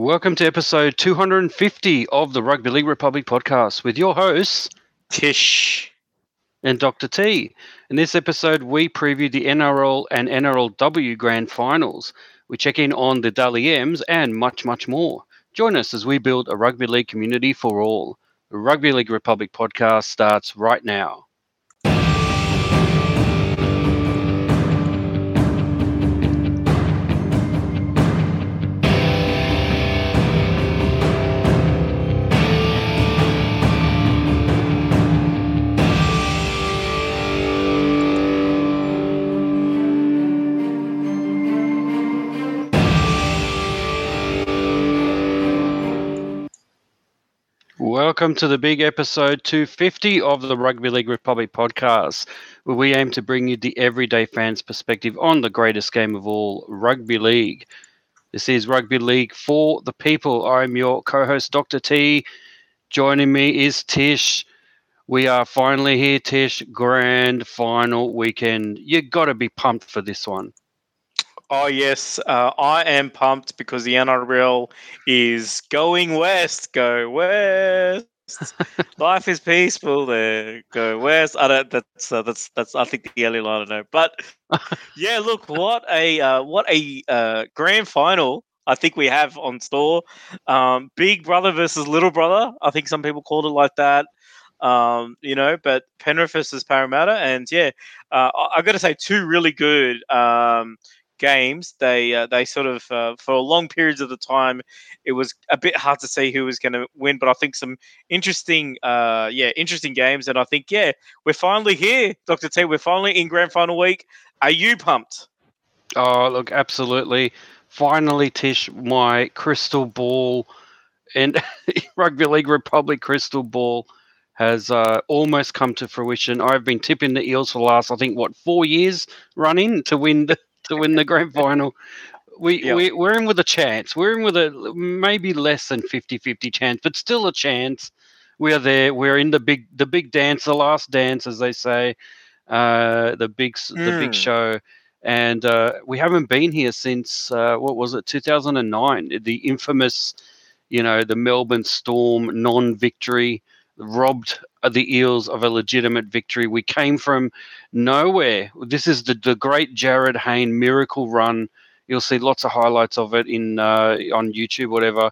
Welcome to episode 250 of the Rugby League Republic podcast with your hosts, Tish. and Dr. T. In this episode, we preview the NRL and NRLW grand finals. We check in on the Dally M's and much, much more. Join us as we build a rugby league community for all. The Rugby League Republic podcast starts right now. Welcome to the big episode 250 of the Rugby League Republic podcast, where we aim to bring you the everyday fans' perspective on the greatest game of all, rugby league. This is Rugby League for the people. I'm your co host, Dr. T. Joining me is Tish. We are finally here, Tish. Grand final weekend. You've got to be pumped for this one. Oh yes, uh, I am pumped because the NRL is going west. Go west. Life is peaceful there. Go west. I don't. That's uh, that's that's. I think the early line. I know, but yeah. Look, what a uh, what a uh, grand final. I think we have on store. Um, Big brother versus little brother. I think some people called it like that. Um, you know, but Penrith versus Parramatta, and yeah, uh, I, I got to say two really good. Um, games, they uh, they sort of uh, for long periods of the time, it was a bit hard to see who was going to win. But I think some interesting, uh, yeah, interesting games, and I think yeah, we're finally here, Doctor T. We're finally in grand final week. Are you pumped? Oh, look, absolutely. Finally, Tish, my crystal ball and Rugby League Republic crystal ball has uh, almost come to fruition. I've been tipping the Eels for the last, I think, what, four years running to win the, to win the grand final. We, Yep. we, we're in with a chance. We're in with a maybe less than 50 50 chance, but still a chance. We are there. We're in the big the big dance, the last dance, as they say, uh, the big s the big Mm. show. And uh, we haven't been here since uh, what was it, 2009? The infamous, you know, the Melbourne Storm non-victory robbed uh, the Eels of a legitimate victory. We came from nowhere. This is the, the great Jarryd Hayne miracle run. You'll see lots of highlights of it in uh, on YouTube, whatever.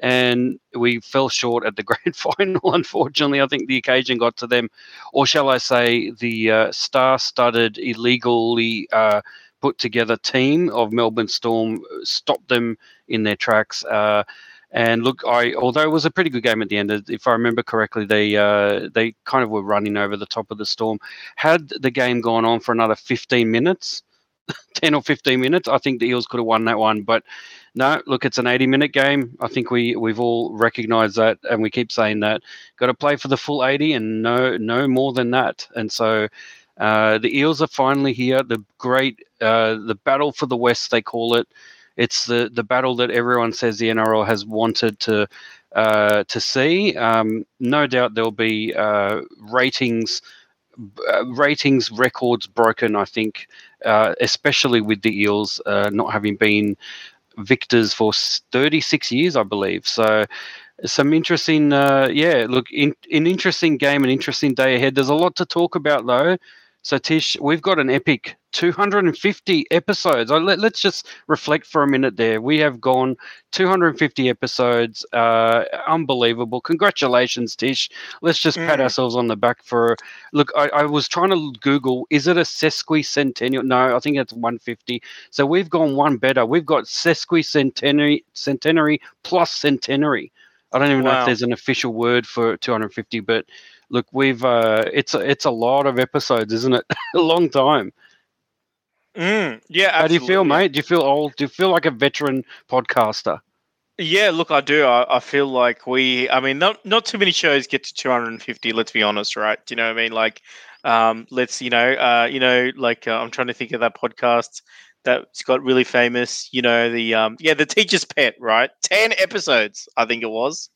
And we fell short at the grand final. Unfortunately, I think the occasion got to them, or shall I say, the uh, star-studded, illegally uh, put together team of Melbourne Storm stopped them in their tracks. And look, I although it was a pretty good game at the end, if I remember correctly, they uh, they kind of were running over the top of the storm. Had the game gone on for another 15 minutes, 10 or 15 minutes, I think the Eels could have won that one. But no, look, it's an 80 minute game. I think we we've all recognised that, and we keep saying that. Got to play for the full 80, and no no more than that. And so. Uh, the Eels are finally here. The great, uh, the battle for the West, they call it. It's the the battle that everyone says the NRL has wanted to uh, to see. Um, no doubt there'll be uh, ratings uh, ratings records broken. I think, uh, especially with the Eels uh, not having been victors for 36 years, I believe. So. Some interesting, uh, yeah. Look, in, an interesting game, an interesting day ahead. There's a lot to talk about, though. So, Tish, we've got an epic 250 episodes. Uh, Let, let's just reflect for a minute there. We have gone 250 episodes. Uh, unbelievable. Congratulations, Tish. Let's just pat Mm. ourselves on the back for. Look, I, I was trying to Google, is it a sesquicentennial? No, I think it's 150. So we've gone one better. We've got sesquicentenary centenary plus centenary. I don't even know if there's an official word for 250, but look, we've uh, it's a, it's a lot of episodes, isn't it? a long time. Mm, yeah. How do you feel, mate? Do you feel old? Do you feel like a veteran podcaster? Yeah, look, I do. I, I feel like we. I mean, not not too many shows get to 250. Let's be honest, right? Do you know what I mean? Like, um, let's you know, uh, you know, like uh, I'm trying to think of that podcast that's got really famous. You know, the um, yeah, the teacher's pet, right? Ten episodes, I think it was,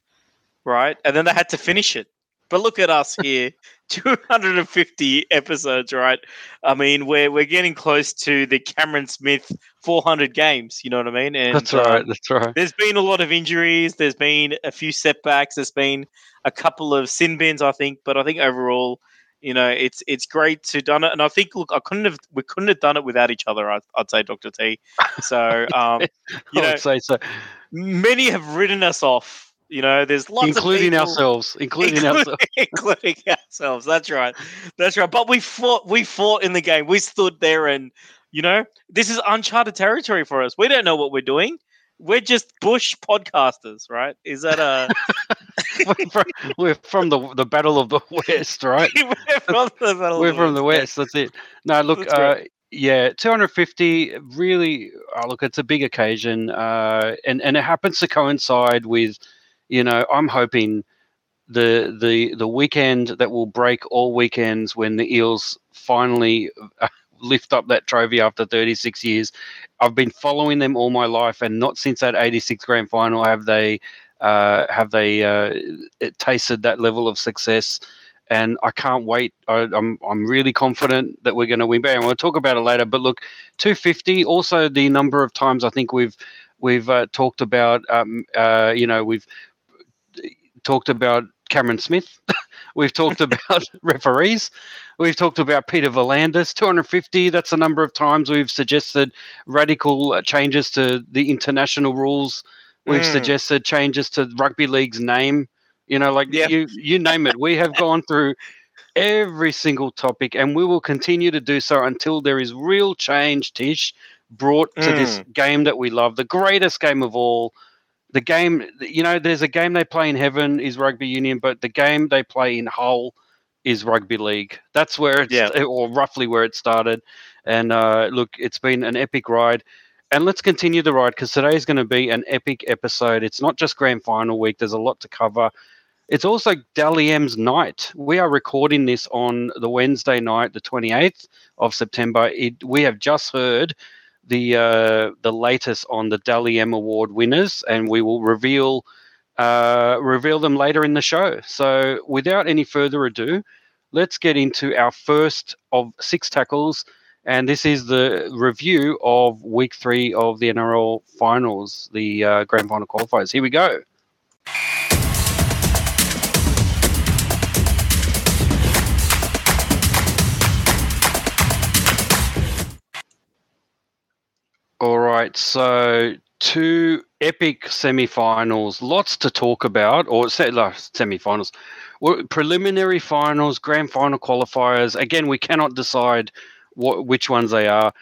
right? And then they had to finish it. But look at us here, 250 episodes, right? I mean, we're we're getting close to the Cameron Smith 400 games. You know what I mean? And that's right. Uh, that's right. There's been a lot of injuries. There's been a few setbacks. There's been a couple of sin bins, I think. But I think overall, you know, it's it's great to done it. And I think, look, I couldn't have we couldn't have done it without each other. I'd, I'd say, Doctor T. So, um, you know, say so. Many have written us off you know, there's lots of including people, ourselves, including, including ourselves, including ourselves. That's right, that's right. But we fought, we fought in the game. We stood there, and you know, this is uncharted territory for us. We don't know what we're doing. We're just bush podcasters, right? Is that a? we're, from, we're from the the Battle of the West, right? we're from the Battle. We're from the West. That's it. No, look. Uh, yeah, 250 really. Oh, look, it's a big occasion, uh, and and it happens to coincide with you know, I'm hoping the the the weekend that will break all weekends when the Eels finally uh, lift up that trophy after 36 years. I've been following them all my life, and not since that 86 grand final have they uh, have they uh, tasted that level of success. And I can't wait. I, am I'm, I'm really confident that we're going to win. But we'll talk about it later. But look, 250. Also, the number of times I think we've we've uh, talked about. Um, uh, you know, we've talked about Cameron Smith. We've talked about referees. We've talked about Peter V'landys, 250. That's the number of times we've suggested radical uh, changes to the international rules. We've mm. suggested changes to rugby league's name. You know, like yep. you, you name it. We have gone through every single topic, and we will continue to do so until there is real change, Tish, brought to mm. this game that we love, the greatest game of all, the game, you know, there's a game they play in heaven is rugby union, but the game they play in Hull is rugby league. That's where it's, yeah. or roughly where it started. And uh, look, it's been an epic ride. And let's continue the ride because today is going to be an epic episode. It's not just grand final week, there's a lot to cover. It's also Dally M's night. We are recording this on the Wednesday night, the 28th of September. It, we have just heard the uh, the latest on the Dally M Award winners, and we will reveal uh, reveal them later in the show. So, without any further ado, let's get into our first of six tackles, and this is the review of Week Three of the NRL Finals, the uh, Grand Final qualifiers. Here we go. All right, so two epic semi-finals, lots to talk about, or semi-finals, preliminary finals, grand final qualifiers. Again, we cannot decide what which ones they are.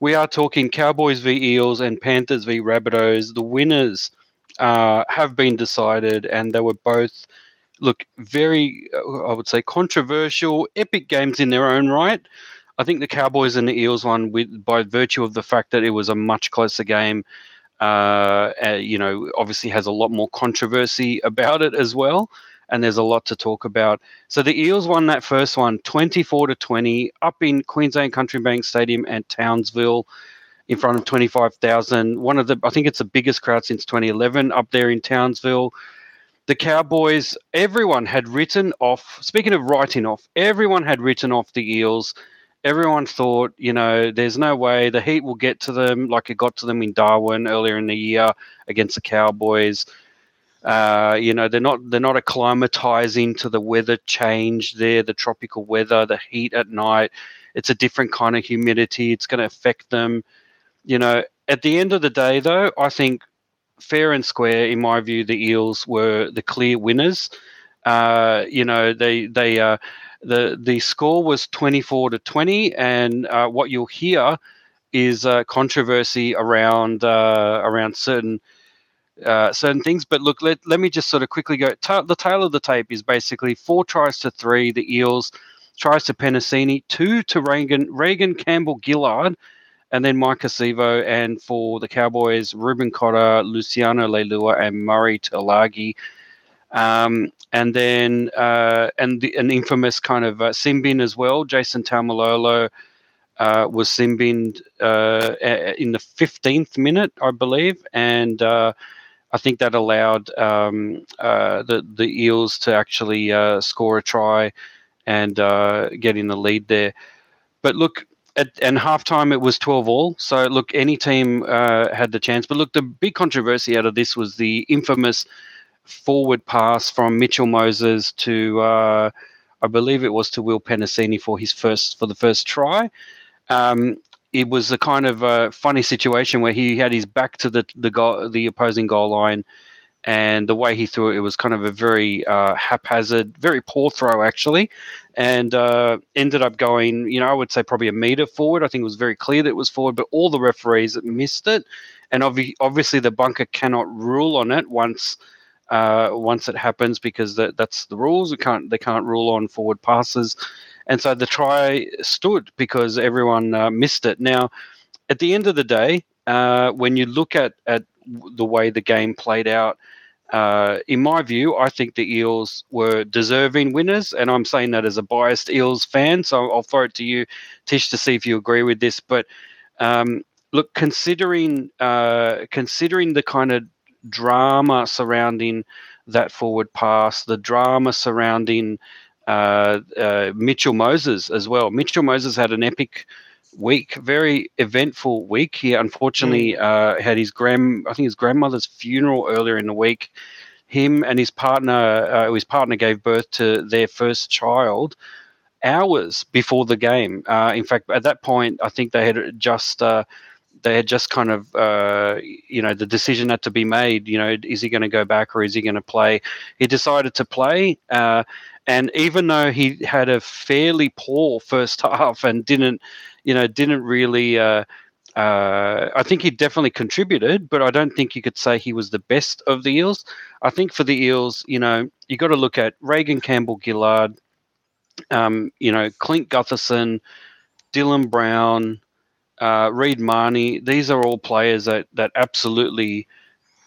We are talking Cowboys v Eels and Panthers v Rabbitohs. The winners uh, have been decided, and they were both look very, uh, I would say, controversial, epic games in their own right. I think the Cowboys and the Eels one, with by virtue of the fact that it was a much closer game, uh, uh, you know, obviously has a lot more controversy about it as well, and there's a lot to talk about. So the Eels won that first one, 24 to 20, up in Queensland Country Bank Stadium and Townsville. In front of 25,000. One of the, I think it's the biggest crowd since 2011 up there in Townsville the Cowboys, everyone had written off, speaking of writing off, everyone had written off the Eels everyone thought, you know, there's no way the Heat will get to them like it got to them in Darwin earlier in the year against the Cowboys. Uh, you know, they're not they're not acclimatizing to the weather change there, the tropical weather, the heat at night. It's a different kind of humidity. It's going to affect them. You know, at the end of the day, though, I think fair and square, in my view, the Eels were the clear winners. Uh, you know, they they uh, the the score was 24 to 20 and uh, what you'll hear is uh, controversy around uh, around certain uh, certain things but look let, let me just sort of quickly go Ta- the tail of the tape is basically four tries to three the eels tries to Penisini, two to Regan Regan Campbell Gillard and then Maika Sivo, and for the Cowboys, Reuben Cotter, Luciano Leilua, and Murray Taulagi. Um, and then uh, and the, an infamous kind of uh, sin bin as well. Jason Taumalolo uh, was sin bin uh, in the 15th minute, I believe, and uh, I think that allowed um, uh, the the Eels to actually score a try and get in the lead there. But look, at and halftime it was 12 all. So look, any team had the chance. But look, the big controversy out of this was the infamous forward pass from Mitchell Moses to uh, I believe it was to Will Penisini for his first for the first try. Um, it was a kind of a funny situation where he had his back to the the goal, the opposing goal line, and the way he threw it, it was kind of a very uh, haphazard, very poor throw actually, and uh, ended up going, you know, I would say probably a meter forward. I think it was very clear that it was forward, but all the referees missed it, and obvi- obviously the bunker cannot rule on it once. Uh, once it happens, because that, that's the rules. We can't they can't rule on forward passes and so the try stood because everyone uh, missed it. Now, at the end of the day, uh, when you look at, at the way the game played out, uh, in my view, I think the Eels were deserving winners, and I'm saying that as a biased Eels fan. So I'll throw it to you, Tish, to see if you agree with this. But um, look, considering uh, considering the kind of drama surrounding that forward pass, the drama surrounding uh, uh, Mitchell Moses as well. Mitchell Moses had an epic week, very eventful week. He unfortunately mm. uh, had his grand, I think his grandmother's funeral earlier in the week. Him and his partner, uh, his partner gave birth to their first child hours before the game. Uh, in fact, at that point, I think they had just uh, they had just kind of uh, you know the decision had to be made. You know, is he going to go back or is he going to play? He decided to play, uh, and even though he had a fairly poor first half and didn't, you know, didn't really. Uh, uh, I think he definitely contributed, but I don't think you could say he was the best of the Eels. I think for the Eels, you know, you got to look at Regan Campbell Gillard, um, you know, Clint Gutherson, Dylan Brown, uh, Mahoney. These are all players that that absolutely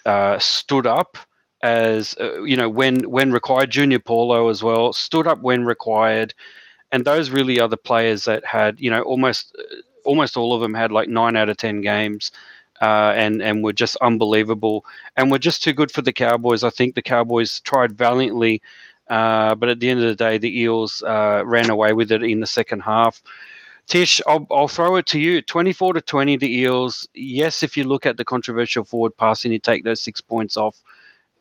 uh, stood up as uh, you know when when required. Junior Paulo as well stood up when required, and those really are the players that had you know almost uh, almost all of them had like nine out of ten games. Uh, and and were just unbelievable, and were just too good for the Cowboys. I think the Cowboys tried valiantly, uh, but at the end of the day, the Eels uh, ran away with it in the second half. Tish, I'll, I'll throw it to you. 24 to 20, the Eels. Yes, if you look at the controversial forward passing, you take those six points off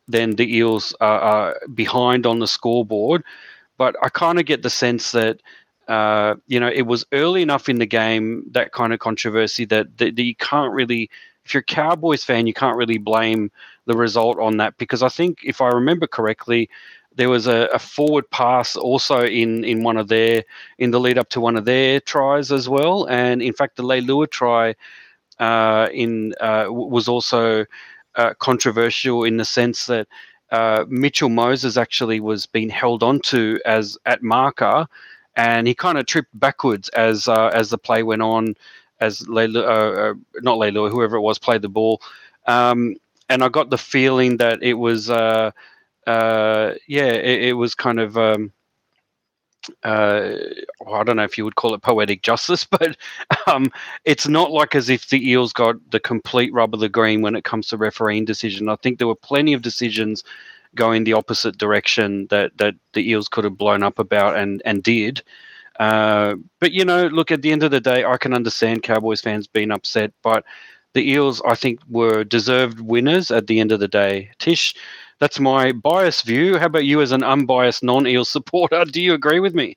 then the Eels are, are behind on the scoreboard. But I kind of get the sense that uh, you know it was early enough in the game that kind of controversy that, that, that you can't really, if you're a Cowboys fan, you can't really blame the result on that because I think if I remember correctly, there was a, a, forward pass also in in one of their in the lead up to one of their tries as well, and in fact the Leilua try uh, in uh, was also uh, controversial in the sense that uh, Mitchell Moses actually was being held onto as at marker, and he kind of tripped backwards as uh, as the play went on, as Layla, uh, not Layla, whoever it was, played the ball. Um, and I got the feeling that it was, uh, yeah, it, it, was kind of. Um, uh, I don't know if you would call it poetic justice, but um, it's not like as if the Eels got the complete rub of the green when it comes to refereeing decision. I think there were plenty of decisions going the opposite direction that that the Eels could have blown up about and and did. Uh, but you know, look at the end of the day, I can understand Cowboys fans being upset, but the Eels, I think, were deserved winners at the end of the day. Tish, that's my biased view. How about you, as an unbiased non-Eel supporter? Do you agree with me?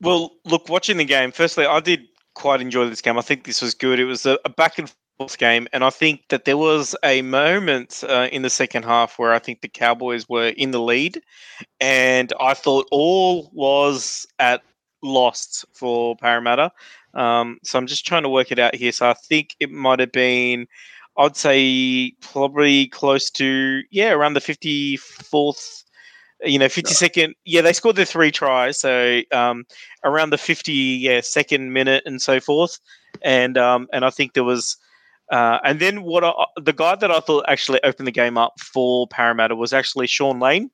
Well, look, watching the game. Firstly, I did quite enjoy this game. I think this was good. It was a, a back and forth game, and I think that there was a moment uh, in the second half where I think the Cowboys were in the lead, and I thought all was at lost for Parramatta. Um, so I'm just trying to work it out here. So I think it might have been I'd say probably close to yeah around the fifty fourth, you know, fifty second. Yeah, they scored their three tries, so um, around the fifty yeah second minute and so forth, and um, and I think there was. Uh, and then what I, the guy that I thought actually opened the game up for Parramatta was actually Shaun Lane.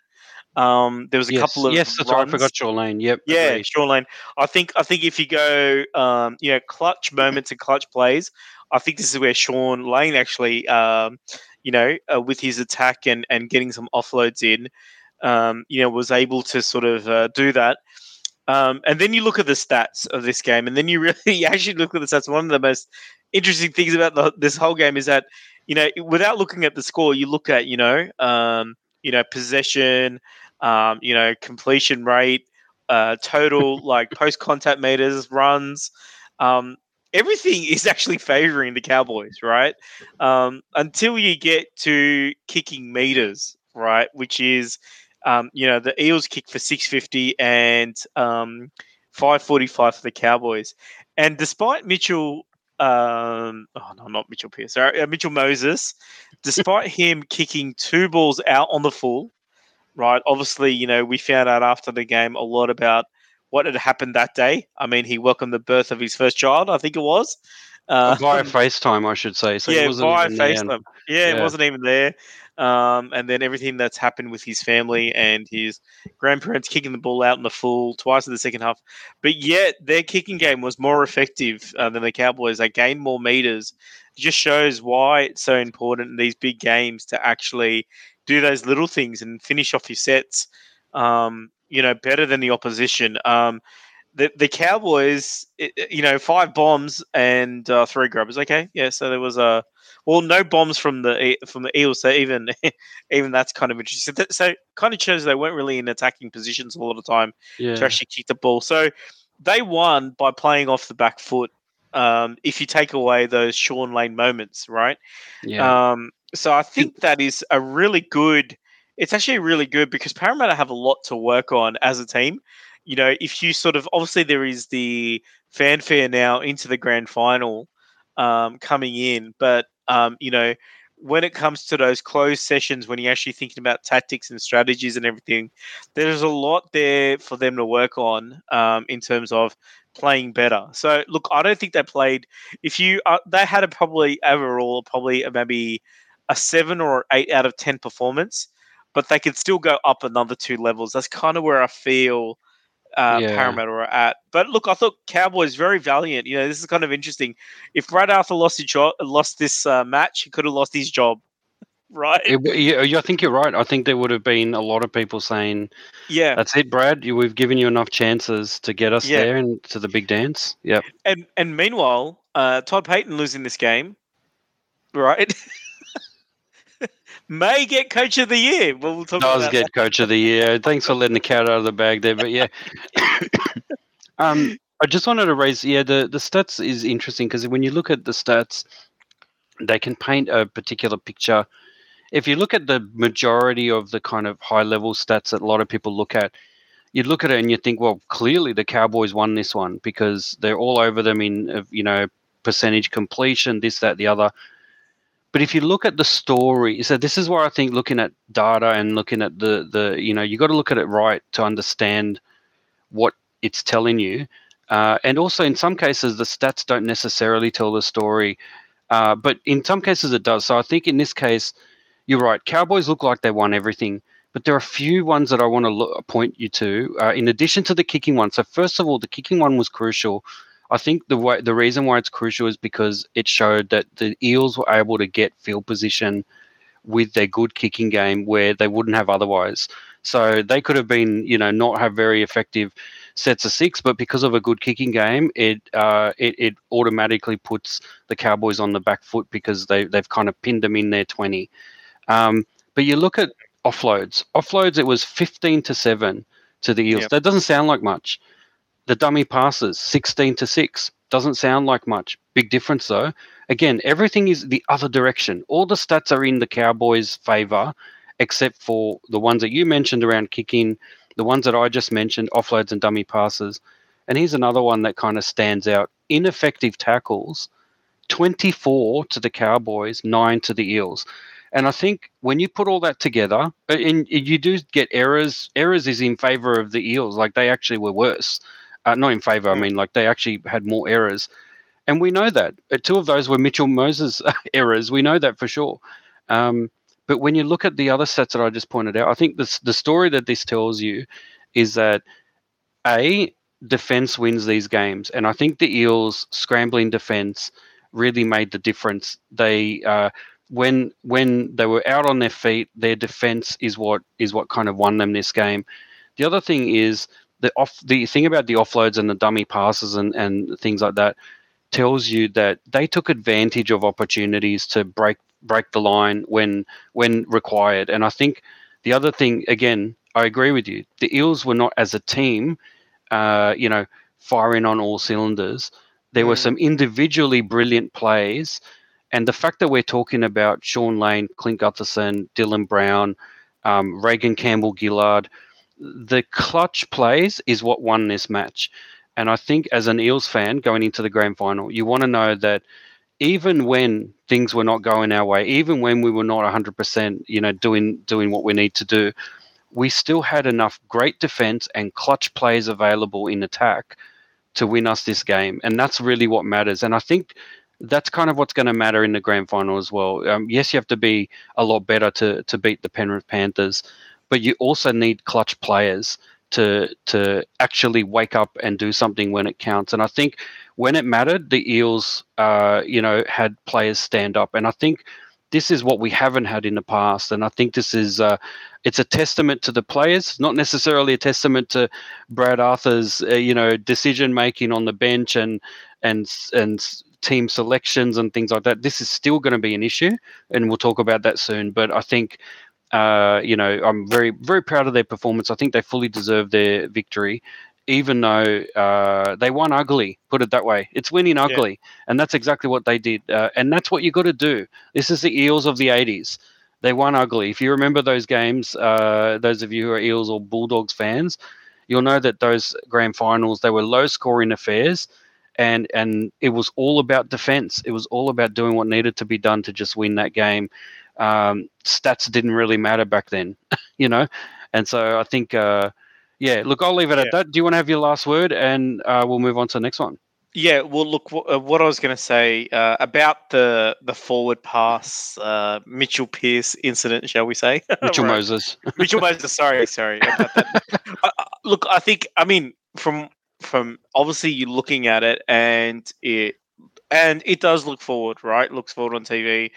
Um, there was a yes, couple of yes, that's right. I forgot Shaun Lane. Yep. Yeah, agreed. Shaun Lane. I think I think if you go, um, you know, clutch moments and clutch plays, I think this is where Shaun Lane actually, um, you know, uh, with his attack and and getting some offloads in, um, you know, was able to sort of uh, do that. Um, and then you look at the stats of this game, and then you really you actually look at the stats. One of the most interesting things about the, this whole game is that you know, without looking at the score, you look at you know, um, you know, possession, um, you know, completion rate, uh, total like post contact meters, runs. Um, everything is actually favoring the Cowboys, right? Um, until you get to kicking meters, right? Which is, um, you know, the Eels kick for 650 and um, 545 for the Cowboys. And despite Mitchell, um, oh no, not Mitchell Pearce, sorry, uh, Mitchell Moses, despite him kicking two balls out on the full, right? Obviously, you know, we found out after the game a lot about what had happened that day. I mean, he welcomed the birth of his first child, I think it was. Uh, via FaceTime, I should say. So yeah, via FaceTime. Yeah, yeah, it wasn't even there. Um, and then everything that's happened with his family and his grandparents kicking the ball out in the full twice in the second half. But yet, their kicking game was more effective uh, than the Cowboys. They gained more meters. It just shows why it's so important in these big games to actually do those little things and finish off your sets. Um, you know, better than the opposition. Um, the the Cowboys, it, you know, five bombs and uh, three grubbers. Okay, yeah. So there was a well, no bombs from the from the Eels. So even even that's kind of interesting. So, so kind of shows they weren't really in attacking positions a lot of the time yeah. to actually kick the ball. So they won by playing off the back foot. Um, if you take away those Shaun Lane moments, right? Yeah. Um, so I think that is a really good it's actually really good because Parramatta have a lot to work on as a team. You know, if you sort of obviously there is the fanfare now into the grand final um, coming in, but um, you know, when it comes to those closed sessions, when you're actually thinking about tactics and strategies and everything, there's a lot there for them to work on um, in terms of playing better. So, look, I don't think they played. If you, uh, they had a probably overall probably maybe a seven or eight out of ten performance but they could still go up another two levels. That's kind of where I feel uh, yeah. Parramatta are at. But look, I thought Cowboys very valiant. You know, this is kind of interesting. If Brad Arthur lost his job, lost this uh, match, he could have lost his job. Right? yeah, I think you're right. I think there would have been a lot of people saying, "Yeah, that's it, Brad. We've given you enough chances to get us yeah. there and to the big dance." Yep. And and meanwhile, uh, Todd Payten losing this game, right? may get coach of the year. Well, we'll talk Does get that. coach of the year. Thanks for letting the cat out of the bag there. But yeah, um, I just wanted to raise. Yeah, the the stats is interesting because when you look at the stats, they can paint a particular picture. If you look at the majority of the kind of high level stats that a lot of people look at, you look at it and you think, well, clearly the Cowboys won this one because they're all over them in, you know, percentage completion, this, that, the other. But if you look at the story, so this is where I think looking at data and looking at the the you know you got to look at it right to understand what it's telling you. Uh, and also, in some cases, the stats don't necessarily tell the story, uh, but in some cases it does. So I think in this case, you're right. Cowboys look like they won everything, but there are a few ones that I want to look, point you to. Uh, in addition to the kicking one, so first of all, the kicking one was crucial I think the way the reason why it's crucial is because it showed that the Eels were able to get field position with their good kicking game where they wouldn't have otherwise. So they could have been, you know, not have very effective sets of six, but because of a good kicking game, it uh, it, it automatically puts the Cowboys on the back foot because they they've kind of pinned them in their twenty. Um, but you look at offloads. Offloads, it was fifteen to seven to the Eels. Yep. That doesn't sound like much, the dummy passes, 16 to 6. Doesn't sound like much. Big difference, though. Again, everything is the other direction. All the stats are in the Cowboys' favor, except for the ones that you mentioned around kicking, the ones that I just mentioned, offloads and dummy passes. And here's another one that kind of stands out ineffective tackles 24 to the Cowboys, 9 to the Eels. And I think when you put all that together, and you do get errors, errors is in favor of the Eels. Like they actually were worse uh, not in favour. I mean, like they actually had more errors, and we know that uh, two of those were Mitchell Moses errors. We know that for sure. Um, but when you look at the other sets that I just pointed out, I think the the story that this tells you is that a defense wins these games, and I think the Eels scrambling defense really made the difference. They uh, when when they were out on their feet, their defense is what is what kind of won them this game. The other thing is the off the thing about the offloads and the dummy passes and, and things like that tells you that they took advantage of opportunities to break break the line when when required. And I think the other thing again, I agree with you. The Eels were not as a team, uh, you know, firing on all cylinders. There mm. were some individually brilliant plays, and the fact that we're talking about Shaun Lane, Clint Gutherson, Dylan Brown, um, Regan Campbell Gillard, the clutch plays is what won this match. And I think as an Eels fan going into the grand final, you want to know that even when things were not going our way, even when we were not 100%, you know, doing doing what we need to do, we still had enough great defense and clutch plays available in attack to win us this game. And that's really what matters. And I think that's kind of what's going to matter in the grand final as well. Um, yes, you have to be a lot better to to beat the Penrith Panthers, but you also need clutch players to to actually wake up and do something when it counts. And I think when it mattered, the Eels, uh, you know, had players stand up. And I think this is what we haven't had in the past. And I think this is uh, it's a testament to the players, not necessarily a testament to Brad Arthur's uh, you know decision making on the bench and and and team selections and things like that. This is still going to be an issue, and we'll talk about that soon. But I think uh, you know, I'm very, very proud of their performance. I think they fully deserve their victory, even though uh, they won ugly. Put it that way. It's winning ugly, yeah. and that's exactly what they did. Uh, and that's what you got to do. This is the Eels of the '80s. They won ugly. If you remember those games, uh, those of you who are Eels or Bulldogs fans, you'll know that those grand finals they were low-scoring affairs. And and it was all about defense. It was all about doing what needed to be done to just win that game um, stats didn't really matter back then, you know. And so I think, uh, yeah. Look, I'll leave it yeah. at that. Do you want to have your last word, and uh, we'll move on to the next one? Yeah, well, look, w- uh, what I was going to say uh, about the the forward pass, uh, Mitchell Pearce incident, shall we say? Mitchell Moses. Mitchell Moses. Sorry, sorry. look, I think, I mean, from from obviously you looking at it, and it and it does look forward, right? Looks forward on TV,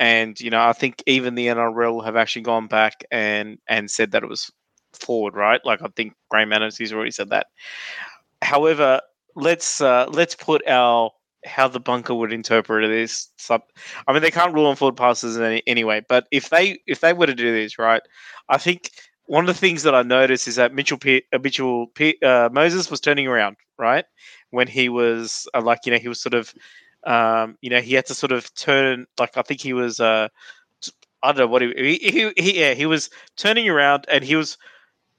and you know, I think even the NRL have actually gone back and and said that it was forward, right? Like I think Graham Adams has already said that. However, let's uh, let's put our how the bunker would interpret this. Sub, I mean, they can't rule on forward passes any, anyway. But if they if they were to do this, right, I think one of the things that I noticed is that Mitchell P- uh, Mitchell P- uh, Moses was turning around, right, when he was uh, like you know he was sort of um, you know, he had to sort of turn like I think he was uh, I don't know what he, he, he yeah he was turning around and he was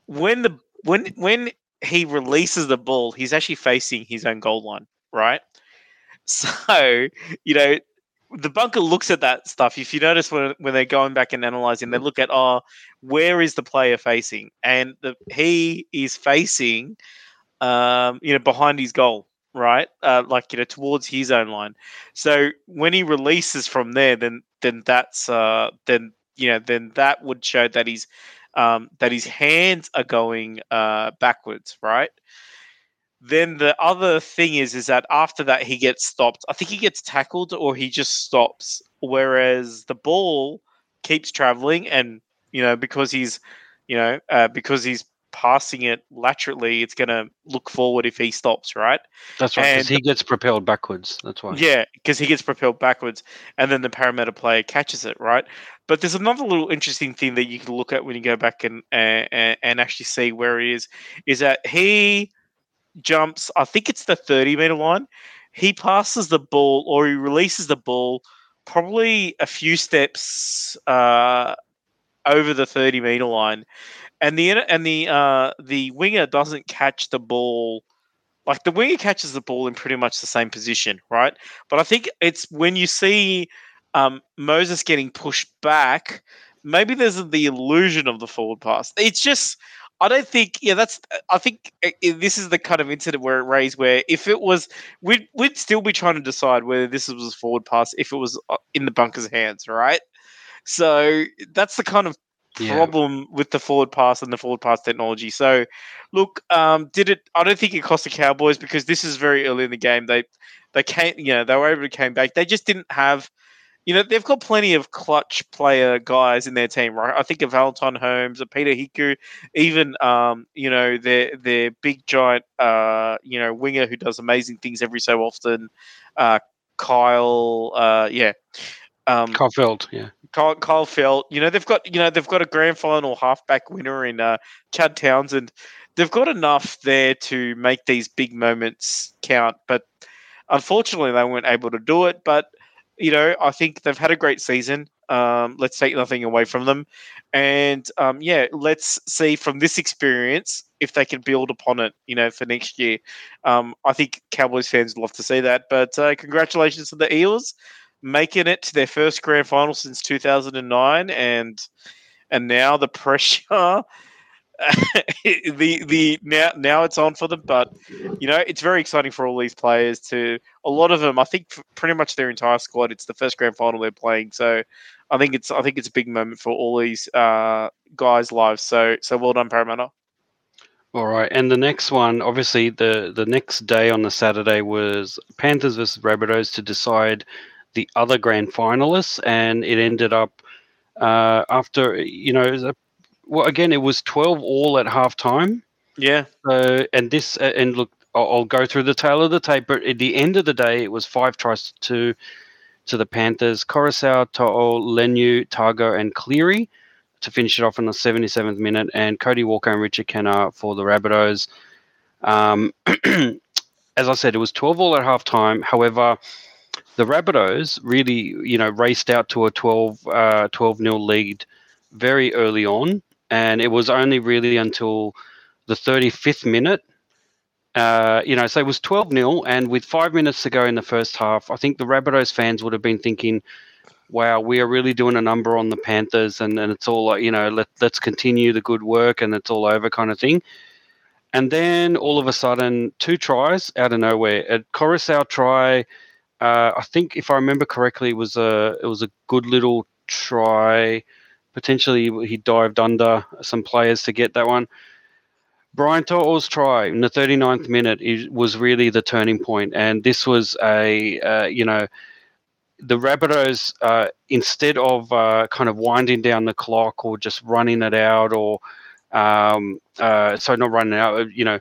when the when when he releases the ball, he's actually facing his own goal line, right? So you know the bunker looks at that stuff. If you notice when when they're going back and analyzing, they look at oh, where is the player facing, and the, he is facing, um, you know, behind his goal right? Uh, like you know, towards his own line. So when he releases from there, then then that's uh, then you know then that would show that he's um, that his hands are going uh, backwards, right? Then the other thing is is that after that he gets stopped. I think he gets tackled or he just stops. Whereas the ball keeps traveling, and you know because he's you know uh, because he's passing it laterally, it's going to look forward if he stops, right? That's right, because he gets propelled backwards. That's why. Yeah, because he gets propelled backwards, and then the Parramatta player catches it, right? But there's another little interesting thing that you can look at when you go back and and, and actually see where he is, is that he jumps. I think it's the 30 meter line. He passes the ball, or he releases the ball, probably a few steps uh, over the 30 meter line and the and the uh, the winger doesn't catch the ball. Like the winger catches the ball in pretty much the same position, right? But I think it's when you see um, Moses getting pushed back, maybe there's the illusion of the forward pass. It's just I don't think, yeah, that's. I think uh, this is the kind of incident where it raised where if it was, we'd we'd still be trying to decide whether this was a forward pass if it was uh, in the bunker's hands, right? So that's the kind of problem yeah. with the forward pass and the forward pass technology. So, look, um, did it? I don't think it cost the Cowboys because this is very early in the game. They they came, you know, they were able to came back. They just didn't have you know, they've got plenty of clutch player guys in their team, right? I think of Valentine Holmes, a Peter Hiku, even um, you know, their their big giant uh, you know, winger who does amazing things every so often. Uh, Kyle, uh, yeah. Um, Kyle Feldt, yeah. Kyle, Kyle Feldt. You know, they've got you know they've got a grand final halfback winner in uh, Chad Townsend. They've got enough there to make these big moments count, but unfortunately, they weren't able to do it. But you know, I think they've had a great season. Um, let's take nothing away from them, and um, yeah, let's see from this experience if they can build upon it. You know, for next year. Um, I think Cowboys fans love to see that. But uh, congratulations to the Eels making it to their first grand final since 2009 and and now the pressure the the now now it's on for them. But you know it's very exciting for all these players to a lot of them i think pretty much their entire squad it's the first grand final they're playing. So i think it's i think it's a big moment for all these uh, guys lives. So so well done parramatta. All right, and the next one, obviously, the the next day on the Saturday was Panthers versus Rabbitohs to decide the other grand finalists, and it ended up uh, after you know, well, again, it was twelve all at halftime. Yeah. Uh, and this, uh, and look, I'll, I'll, go through the tail of the tape, but at the end of the day, it was five tries to to the Panthers. Koroisau, To'o, Leniu, Tago, and Cleary to finish it off in the 77th minute, and Cody Walker and Richard Kennar for the Rabbitohs. Um, as I said, it was 12 all at halftime. However, the Rabbitohs really, you know, raced out to a 12 uh, 12 nil lead very early on, and it was only really until the 35th minute. Uh, you know, so it was 12 nil, and with five minutes to go in the first half, I think the Rabbitohs fans would have been thinking, wow, we are really doing a number on the Panthers, and, and it's all you know, let, let's continue the good work and it's all over kind of thing. And then all of a sudden, two tries out of nowhere. A Koroisau try uh, I think if I remember correctly, it was a it was a good little try. Potentially, he dived under some players to get that one. Brian To'o's try in the 39th minute was really the turning point, and this was a uh, you know the Rabbitohs uh, instead of uh, kind of winding down the clock or just running it out or um, uh, so not running out, you know,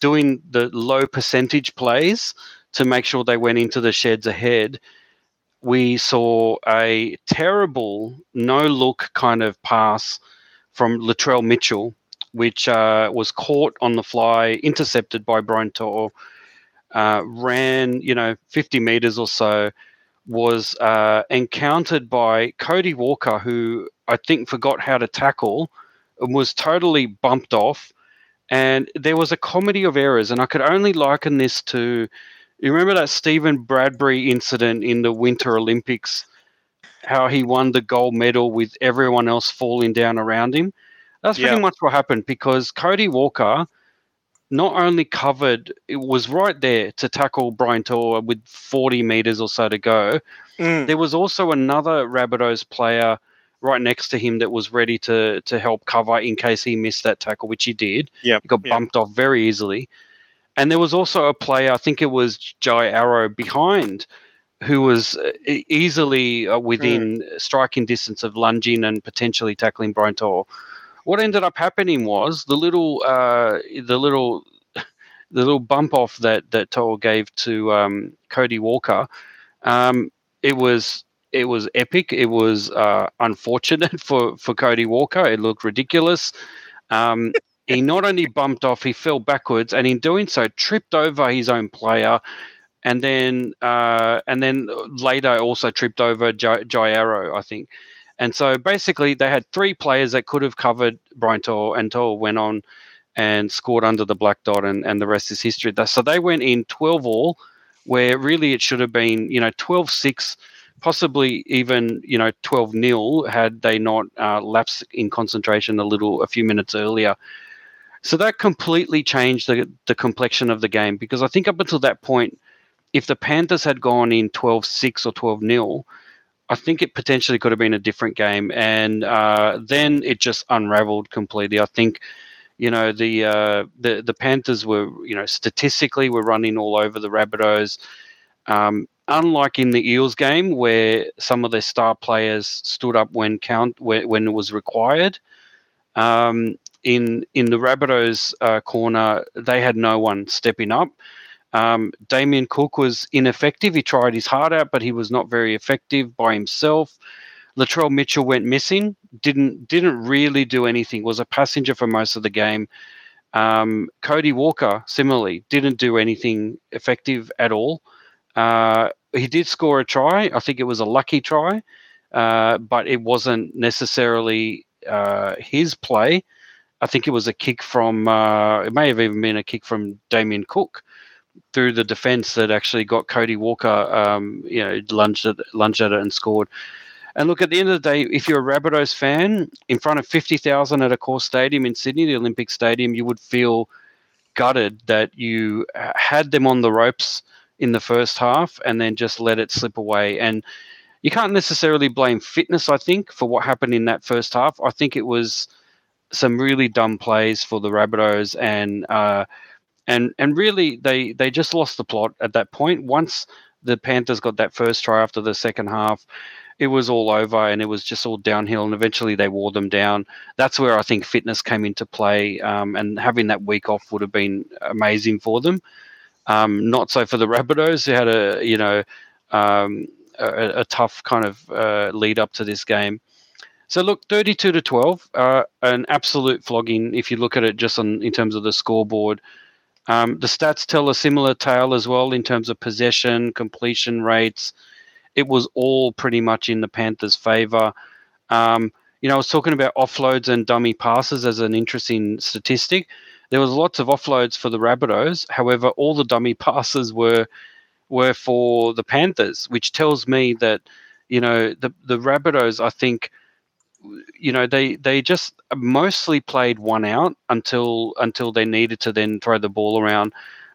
doing the low percentage plays to make sure they went into the sheds ahead, we saw a terrible no look kind of pass from Latrell Mitchell, which uh, was caught on the fly, intercepted by Brian uh, ran, you know, 50 meters or so, was uh, encountered by Cody Walker, who I think forgot how to tackle and was totally bumped off. And there was a comedy of errors, and I could only liken this to you remember that Steven Bradbury incident in the Winter Olympics? How he won the gold medal with everyone else falling down around him? That's pretty yeah. much what happened because Cody Walker not only covered, it was right there to tackle Brian To'o with 40 meters or so to go. Mm. There was also another Rabbitohs player right next to him that was ready to to help cover in case he missed that tackle, which he did. Yeah, he got yep. bumped off very easily. And there was also a player, I think it was Jai Arrow behind, who was uh, easily uh, within mm. striking distance of lunging and potentially tackling Brian To'o. What ended up happening was the little, uh, the little, the little bump off that that To'o gave to um, Cody Walker. Um, it was it was epic. It was uh, unfortunate for for Cody Walker. It looked ridiculous. Um, he not only bumped off, he fell backwards, and in doing so, tripped over his own player, and then uh, and then later also tripped over Jai Arrow, I think. And so basically, they had three players that could have covered Brian and To'o went on and scored under the black dot, and, and the rest is history. So they went in 12 all, where really it should have been, you know, 12 6, possibly even, you know, 12 nil had they not uh, lapsed in concentration a little, a few minutes earlier. So that completely changed the, the complexion of the game because I think up until that point, if the Panthers had gone in 12 6 or 12 0, I think it potentially could have been a different game. And uh, then it just unraveled completely. I think, you know, the, uh, the, the Panthers were, you know, statistically were running all over the Rabbitohs. Um, unlike in the Eels game where some of their star players stood up when count when, when it was required. Um, in in the Rabbitohs uh, corner, they had no one stepping up. Um, Damien Cook was ineffective. He tried his heart out, but he was not very effective by himself. Latrell Mitchell went missing. Didn't didn't really do anything. Was a passenger for most of the game. Um, Cody Walker similarly didn't do anything effective at all. Uh, he did score a try. I think it was a lucky try, uh, but it wasn't necessarily uh, his play. I think it was a kick from. Uh, it may have even been a kick from Damien Cook through the defense that actually got Cody Walker. Um, you know, lunged at, lunged at it and scored. And look, at the end of the day, if you're a Rabbitohs fan, in front of 50,000 at Accor Stadium in Sydney, the Olympic Stadium, you would feel gutted that you uh, had them on the ropes in the first half and then just let it slip away. And you can't necessarily blame fitness, I think, for what happened in that first half. I think it was some really dumb plays for the Rabbitohs and uh, and and really they they just lost the plot at that point. Once the Panthers got that first try after the second half, it was all over and it was just all downhill. And eventually they wore them down. That's where I think fitness came into play. Um, and having that week off would have been amazing for them. Um, not so for the Rabbitohs, who had a you know um, a, a, tough kind of uh, lead up to this game. So look, thirty-two to twelve, uh, an absolute flogging. If you look at it just on in terms of the scoreboard, um, the stats tell a similar tale as well in terms of possession, completion rates, it was all pretty much in the Panthers' favor. Um, you know, I was talking about offloads and dummy passes as an interesting statistic. There was lots of offloads for the Rabbitohs. However, all the dummy passes were were for the Panthers, which tells me that you know the the Rabbitohs. I think you know they they just mostly played one out until until they needed to then throw the ball around.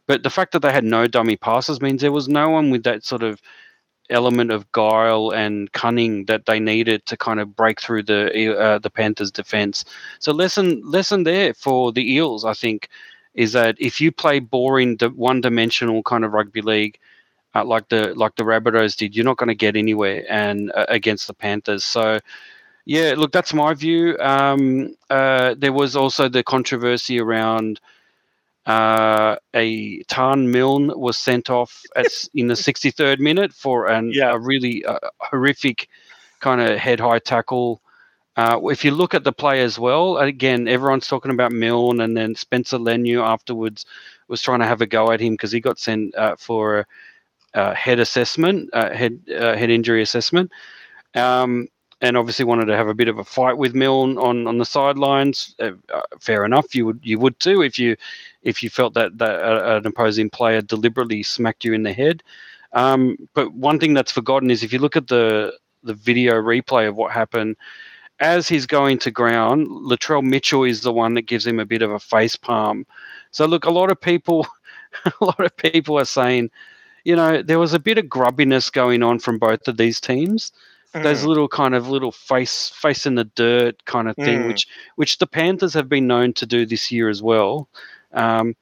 But the fact that they had no dummy passes means there was no one with that sort of element of guile and cunning that they needed to kind of break through the uh, the Panthers' defense. So lesson lesson there for the Eels, I think, is that if you play boring, one dimensional kind of rugby league. Uh, like the like the Rabbitohs did, you're not going to get anywhere and uh, against the Panthers. So, yeah, look, that's my view. Um, uh, there was also the controversy around uh, a Taane Milne was sent off at, in the 63rd minute for an, yeah. a really uh, horrific kind of head high tackle. Uh, if you look at the play as well, again, everyone's talking about Milne, and then Spencer Leniu afterwards was trying to have a go at him because he got sent uh, for a, head assessment, head uh, head injury assessment. Um, and obviously wanted to have a bit of a fight with Milne on, on the sidelines. Uh, uh, fair enough, you would you would too if you if you felt that that uh, an opposing player deliberately smacked you in the head. Um, but one thing that's forgotten is if you look at the the video replay of what happened as he's going to ground, Latrell Mitchell is the one that gives him a bit of a face palm. So look, a lot of people, a lot of people are saying, you know, there was a bit of grubbiness going on from both of these teams mm. those little kind of little face face in the dirt kind of thing, mm. which which the Panthers have been known to do this year as well. Um,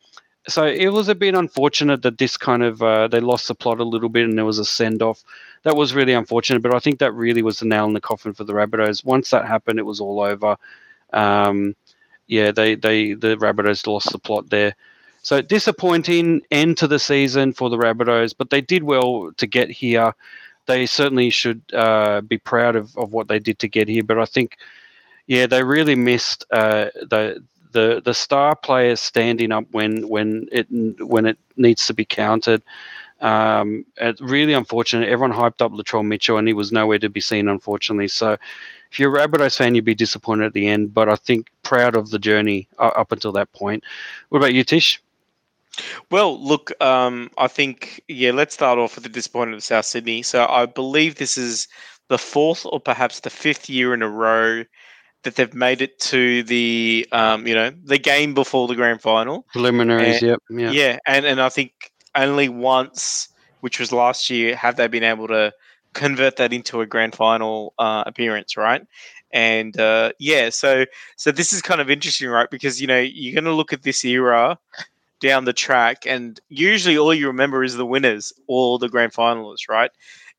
so it was a bit unfortunate that this kind of uh, they lost the plot a little bit and there was a send off. That was really unfortunate, but I think that really was the nail in the coffin for the Rabbitohs. Once that happened, it was all over. Um, yeah, they they the Rabbitohs lost the plot there. So disappointing end to the season for the Rabbitohs, but they did well to get here they certainly should uh, be proud of, of what they did to get here. But I think, yeah, they really missed uh, the the the star players standing up when when it when it needs to be counted. Um, it's really unfortunate. Everyone hyped up Latrell Mitchell, and he was nowhere to be seen, unfortunately. So, if you're a Rabbitohs fan, you'd be disappointed at the end. But I think proud of the journey uh, up until that point. What about you, Tish? Well, look, um, I think yeah. Let's start off with the disappointment of South Sydney. So I believe this is the fourth or perhaps the fifth year in a row that they've made it to the um, you know the game before the grand final preliminaries. And, yep. Yeah. Yeah, and and I think only once, which was last year, have they been able to convert that into a grand final uh, appearance, right? And uh, yeah, so so this is kind of interesting, right? Because you know you're going to look at this era down the track, and usually all you remember is the winners or the grand finalists, right?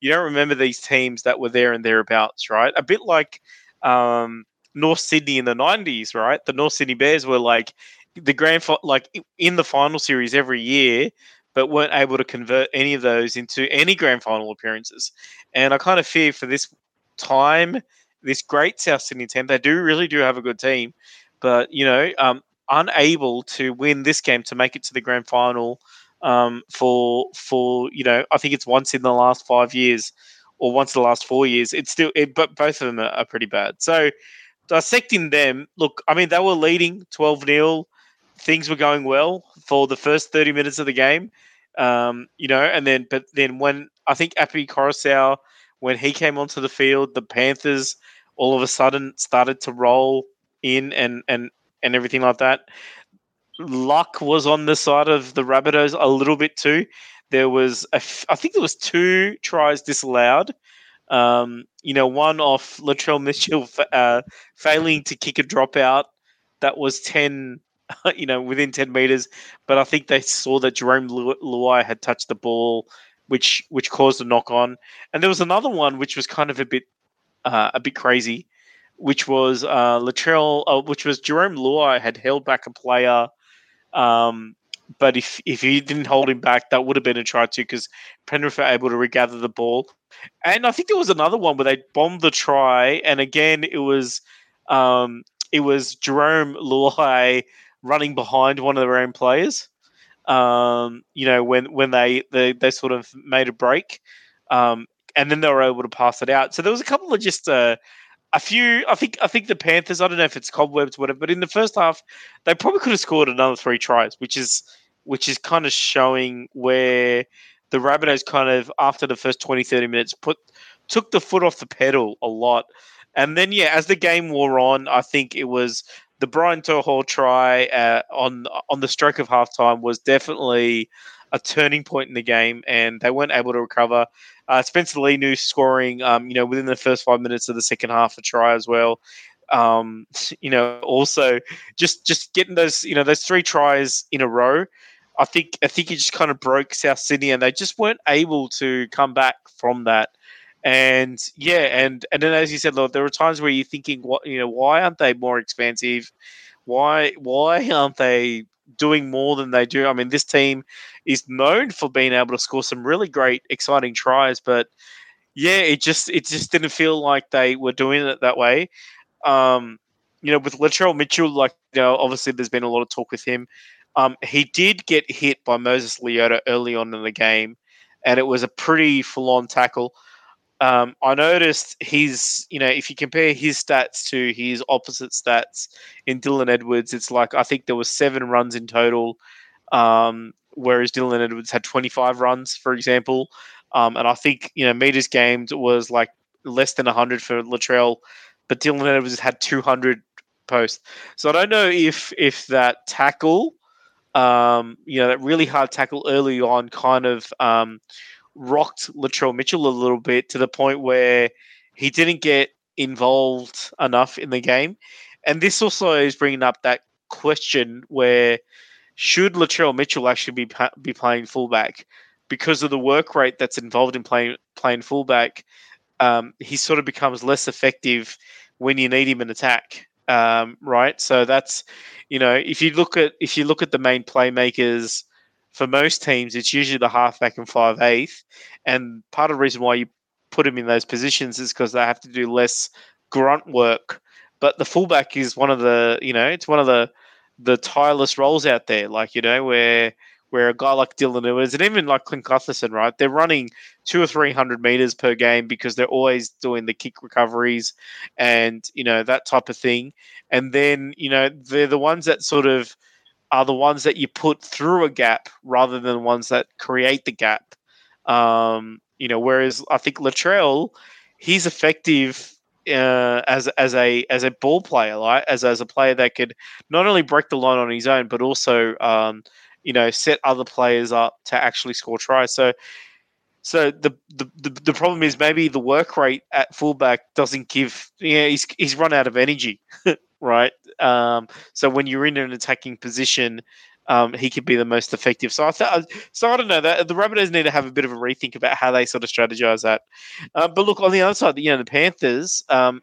You don't remember these teams that were there and thereabouts, right? A bit like um, North Sydney in the '90s, right? The North Sydney Bears were like the grand, like in the final series every year, but weren't able to convert any of those into any grand final appearances. And I kind of fear for this time, this great South Sydney team, they do really do have a good team, but you know, um, unable to win this game to make it to the grand final um, for for you know I think it's once in the last five years or once in the last four years. It's still it, but both of them are, are, pretty bad. So dissecting them, look, I mean they were leading twelve 0 Things were going well for the first thirty minutes of the game, um, you know, and then but then when I think Appy Koroisau when he came onto the field, the Panthers all of a sudden started to roll in and and and everything like that. Luck was on the side of the Rabbitohs a little bit too. There was, a f- I think there was two tries disallowed. Um, you know, one off Latrell Mitchell uh, failing to kick a dropout that was ten, you know, within ten meters. But I think they saw that Jarome Luai had touched the ball, which which caused a knock on. And there was another one which was kind of a bit uh, a bit crazy which was uh, Latrell, uh, which was Jarome Luai had held back a player. Um, but if if he didn't hold him back, that would have been a try too, because Penrith were able to regather the ball. And I think there was another one where they bombed the try, and again it was um, it was Jarome Luai running behind one of their own players. Um, you know when when they, they they sort of made a break, um, and then they were able to pass it out. So there was a couple of just uh, a few. I think I think the Panthers. I don't know if it's cobwebs, whatever. But in the first half, they probably could have scored another three tries, which is which is kind of showing where the Rabbitohs kind of after the first 20, 30 minutes put took the foot off the pedal a lot. And then yeah, as the game wore on, I think it was the Brian To'o try uh, on on the stroke of halftime was definitely a turning point in the game, and they weren't able to recover. Uh, Spencer Leniu scoring, um, you know, within the first five minutes of the second half, a try as well. Um, you know, also just just getting those, you know, those three tries in a row. I think I think it just kind of broke South Sydney, and they just weren't able to come back from that. And yeah, and and then as you said, Lord, there were times where you're thinking, what you know, why aren't they more expansive? Why why aren't they doing more than they do. I mean, this team is known for being able to score some really great, exciting tries, but yeah, it just it just didn't feel like they were doing it that way. Um, you know, with Latrell Mitchell, like you know, obviously there's been a lot of talk with him. Um, he did get hit by Moses Leota early on in the game, and it was a pretty full-on tackle. Um, I noticed his, you know, if you compare his stats to his opposite stats in Dylan Edwards, it's like I think there were seven runs in total, um, whereas Dylan Edwards had 25 runs, for example. Um, and I think you know meters gamed was like less than 100 for Latrell, but Dylan Edwards had 200 post. So I don't know if if that tackle, um, you know, that really hard tackle early on, kind of um, rocked Latrell Mitchell a little bit to the point where he didn't get involved enough in the game. And this also is bringing up that question where should Latrell Mitchell actually be be playing fullback because of the work rate that's involved in playing playing fullback? Um, he sort of becomes less effective when you need him in attack, um, right? So that's you know if you look at if you look at the main playmakers for most teams, it's usually the halfback and five eighth. And part of the reason why you put them in those positions is because they have to do less grunt work. But the fullback is one of the, you know, it's one of the the tireless roles out there. Like you know, where where a guy like Dylan Edwards and even like Clint Gutherson, right? They're running two or three hundred meters per game because they're always doing the kick recoveries and you know that type of thing. And then you know they're the ones that sort of are the ones that you put through a gap rather than ones that create the gap. Um, you know, whereas I think Latrell, he's effective uh, as as a as a ball player, right? As as a player that could not only break the line on his own, but also um, you know set other players up to actually score tries. So. So the, the, the, the problem is maybe the work rate at fullback doesn't give. Yeah, he's he's run out of energy, right? Um, so when you're in an attacking position, um, he could be the most effective. So I thought, so I don't know that the Rabbitohs need to have a bit of a rethink about how they sort of strategize that. Uh, but look on the other side, you know, the Panthers, um,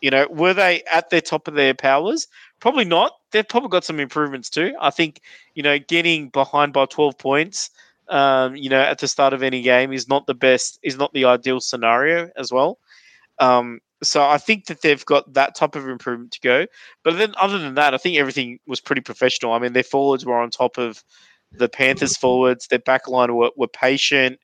you know, were they at their top of their powers? Probably not. They've probably got some improvements too. I think, you know, getting behind by 12 points, um, you know, at the start of any game is not the best, is not the ideal scenario as well. Um, so I think that they've got that type of improvement to go. But then, other than that, I think everything was pretty professional. I mean, their forwards were on top of the Panthers' forwards. Their backline were, were patient.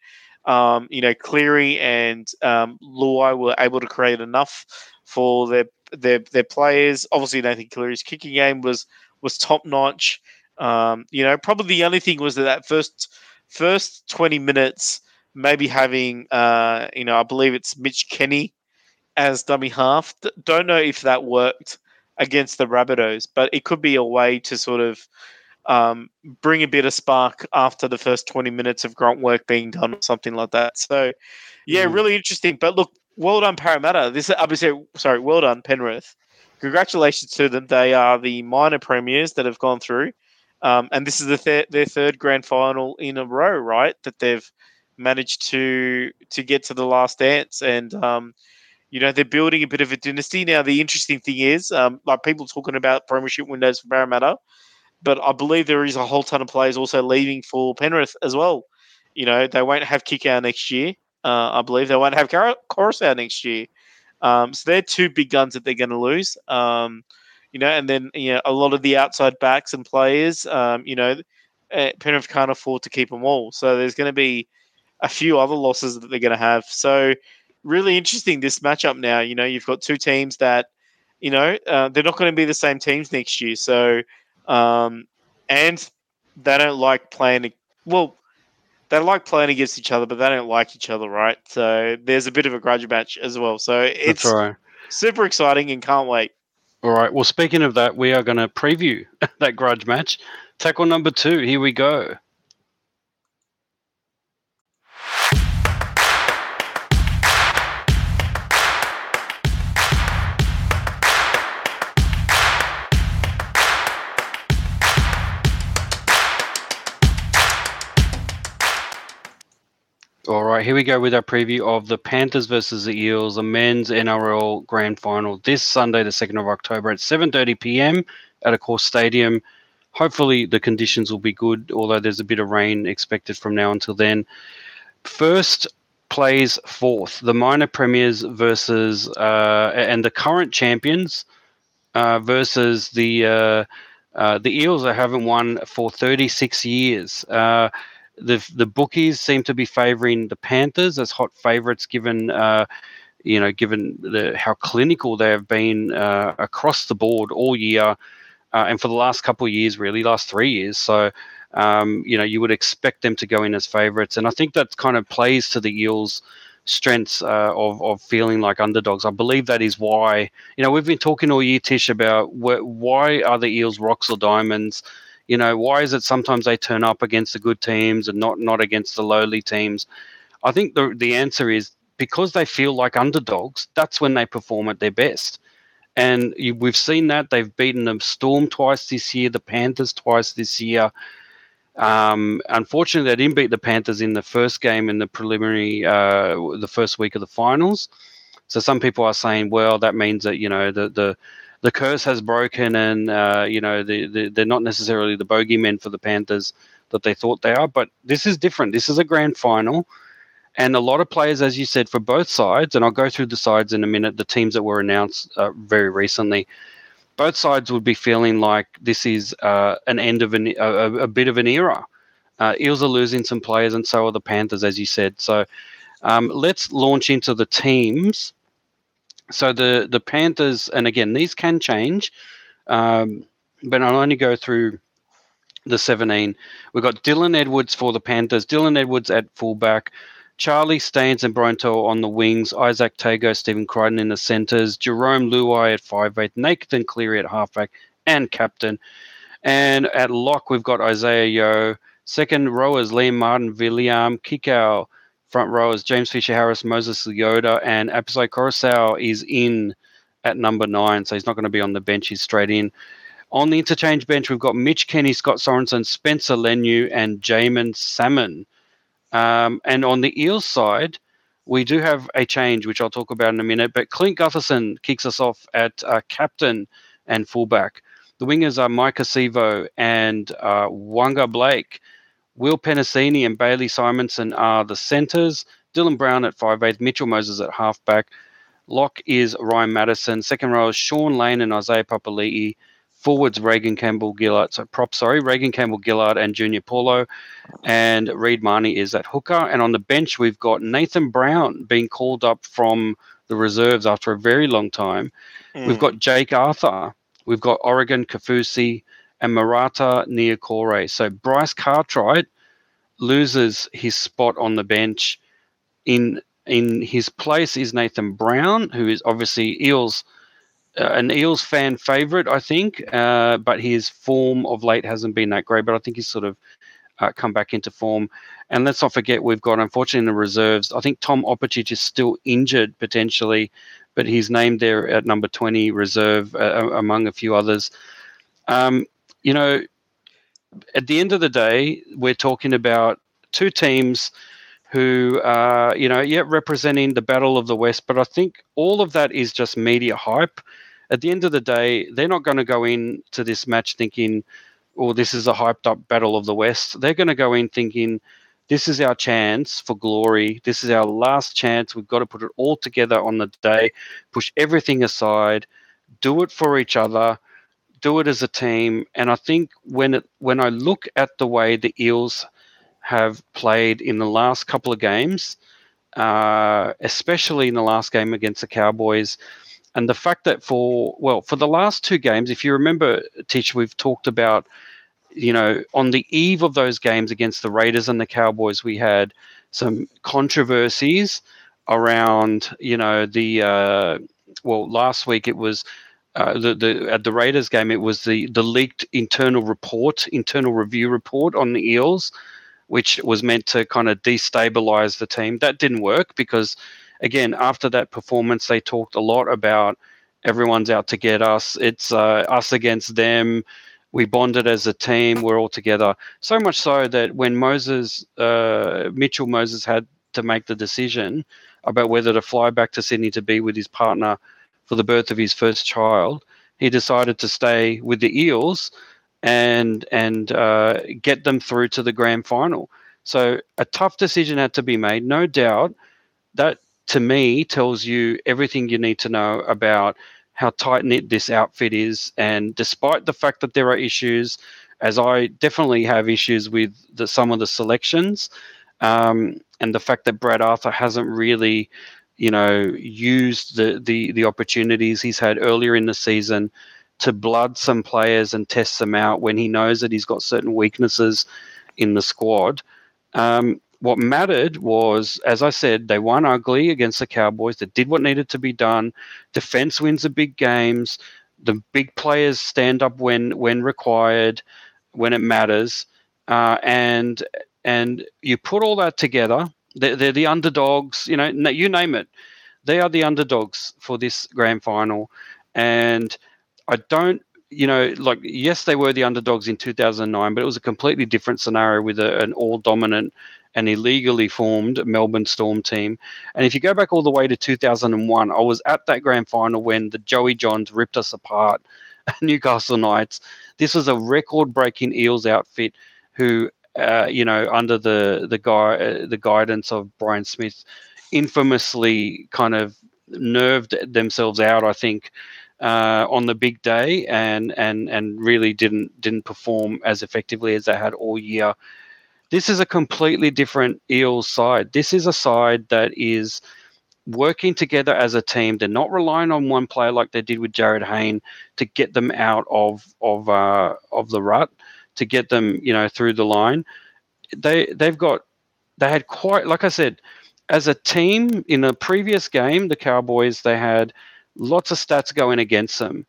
Um, you know, Cleary and um, Luai were able to create enough for their their their players. Obviously, Nathan Cleary's kicking game was was top notch. Um, you know, probably the only thing was that that first first twenty minutes, maybe having uh, you know, I believe it's Mitch Kenny as dummy half. Don't know if that worked against the Rabbitohs, but it could be a way to sort of um, bring a bit of spark after the first 20 minutes of grunt work being done or something like that. So, yeah, mm. really interesting. But look, well done, Parramatta. This is obviously, sorry, well done, Penrith. Congratulations to them. They are the minor premiers that have gone through. Um, and this is the th- their third grand final in a row, right? That they've managed to to get to the last dance. And um, you know, they're building a bit of a dynasty. Now, the interesting thing is, um, like people talking about premiership windows for Parramatta, but I believe there is a whole ton of players also leaving for Penrith as well. You know, they won't have Kikau next year. Uh, I believe they won't have Car- Koroisau next year. Um, so they're two big guns that they're going to lose. Um, you know, and then you know a lot of the outside backs and players. Um, you know, uh, Penrith can't afford to keep them all. So there's going to be a few other losses that they're going to have. So really interesting this matchup now. You know, you've got two teams that, you know, uh, they're not going to be the same teams next year. So, um, and they don't like playing. Well, they like playing against each other, but they don't like each other, right? So there's a bit of a grudge match as well. So it's right. super exciting and can't wait. All right. Well, speaking of that, we are going to preview that grudge match. Tackle number two. Here we go. All right, here we go with our preview of the Panthers versus the Eels, the men's NRL Grand Final this Sunday, the second of October at 7:30 p.m. at Accor Stadium. Hopefully, the conditions will be good, although there's a bit of rain expected from now until then. First plays fourth, the minor premiers versus uh, and the current champions uh, versus the uh, uh the Eels that haven't won for 36 years. The the bookies seem to be favouring the Panthers as hot favourites, given uh, you know given the how clinical they have been uh, across the board all year, uh, and for the last couple of years, really last three years. So. Um, you know, you would expect them to go in as favourites, and I think that kind of plays to the Eels' strengths uh, of of feeling like underdogs. I believe that is why you know we've been talking all year, Tish, about wh- why are the Eels rocks or diamonds you know, why is it sometimes they turn up against the good teams and not not against the lowly teams? I think the the answer is because they feel like underdogs. That's when they perform at their best. And you, we've seen that they've beaten the Storm twice this year, the Panthers twice this year. Um, unfortunately, they didn't beat the Panthers in the first game in the preliminary, uh, the first week of the finals. So some people are saying, well, that means that you know the the the curse has broken, and uh, you know the, the, they're not necessarily the bogeymen for the Panthers that they thought they are. But this is different. This is a grand final, and a lot of players, as you said, for both sides. And I'll go through the sides in a minute. The teams that were announced uh, very recently. Both sides would be feeling like this is uh, an end of an, a, a, bit of an era. Uh, Eels are losing some players, and so are the Panthers, as you said. So um, let's launch into the teams so the the Panthers, and again, these can change, um, but I'll only go through the 17. We've got Dylan Edwards for the Panthers, Dylan Edwards at fullback, Charlie Staines and Bronto on the wings, Izack Tago, Stephen Crichton in the centres, Jarome Luai at 5'8, Nathan Cleary at halfback and captain. And at lock, we've got Isaah Yeo. Second rowers, Liam Martin, William, Kikau, front rowers James Fisher Harris, Moses Leota, and Apisai Koroisau is in at number nine, so he's not going to be on the bench. He's straight in. On the interchange bench, we've got Mitch Kenny, Scott Sorensen, Spencer Leniu, and Jaeman Salmon. Um, and on the Eels side, we do have a change, which I'll talk about in a minute. But Clint Gutherson kicks us off at uh, captain and fullback. The wingers are Maika Sivo and uh, Waqa Blake. Will Penisini and Bailey Simonsson are the centres. Dylan Brown at 5'8", Mitchell Moses at halfback. Lock is Ryan Matterson. Second row is Shaun Lane and Isaiah Papali'i. Forwards Reagan Campbell Gillard. So prop, sorry, Reagan Campbell Gillard and Junior Paulo. And Reed Mahoney is at hooker. And on the bench, we've got Nathan Brown being called up from the reserves after a very long time. Mm. We've got Jake Arthur. We've got Oregon Kaufusi and Marata Niukore. So Bryce Cartwright loses his spot on the bench. In in his place is Nathan Brown, who is obviously Eels uh, an Eels fan favourite, I think, uh, but his form of late hasn't been that great. But I think he's sort of uh, come back into form. And let's not forget, we've got, unfortunately, in the reserves, I think Tom Opacic is still injured potentially, but he's named there at number 20 reserve uh, among a few others. Um, you know, at the end of the day, we're talking about two teams who are, you know, yet representing the Battle of the West, but I think all of that is just media hype. At the end of the day, they're not going to go into this match thinking, oh, this is a hyped up Battle of the West. They're going to go in thinking, this is our chance for glory. This is our last chance. We've got to put it all together on the day, push everything aside, do it for each other, do it as a team. And I think when it when I look at the way the Eels have played in the last couple of games, uh, especially in the last game against the Cowboys, and the fact that for well for the last two games, if you remember, Tish, we've talked about you know, on the eve of those games against the Raiders and the Cowboys, we had some controversies around, you know, the uh, well, last week it was uh, the the at the Raiders game it was the the leaked internal report, internal review report on the Eels, which was meant to kind of destabilize the team. That didn't work because, again, after that performance, they talked a lot about everyone's out to get us. It's uh, us against them we bonded as a team. We're all together. So much so that when Moses, uh, Mitchell Moses, had to make the decision about whether to fly back to Sydney to be with his partner for the birth of his first child, he decided to stay with the Eels and and uh, get them through to the grand final. So a tough decision had to be made, no doubt. That to me tells you everything you need to know about how tight knit this outfit is. And despite the fact that there are issues, as I definitely have issues with the, some of the selections, um, and the fact that Brad Arthur hasn't really, you know, used the, the the opportunities he's had earlier in the season to blood some players and test them out when he knows that he's got certain weaknesses in the squad. Um, what mattered was, as I said, they won ugly against the Cowboys. They did what needed to be done. Defense wins the big games. The big players stand up when when required, when it matters, uh, and and you put all that together. They're, they're the underdogs. You know, you name it. They are the underdogs for this grand final, and I don't you know, like yes, they were the underdogs in 2009, but it was a completely different scenario with a, an all dominant an illegally formed Melbourne Storm team. And if you go back all the way to 2001, I was at that grand final when the Joey Johns ripped us apart Newcastle Knights. This was a record breaking Eels outfit who, uh, you know, under the, the, guy, uh, the guidance of Brian Smith, infamously kind of nerved themselves out, I think. Uh, on the big day and and and really didn't didn't perform as effectively as they had all year this is a completely different Eels side. This is a side that is working together as a team. They're not relying on one player like they did with Jarryd Hayne to get them out of of uh, of the rut, to get them you know through the line. They they've got they had quite like I said, as a team in a previous game, the Cowboys they had lots of stats going against them.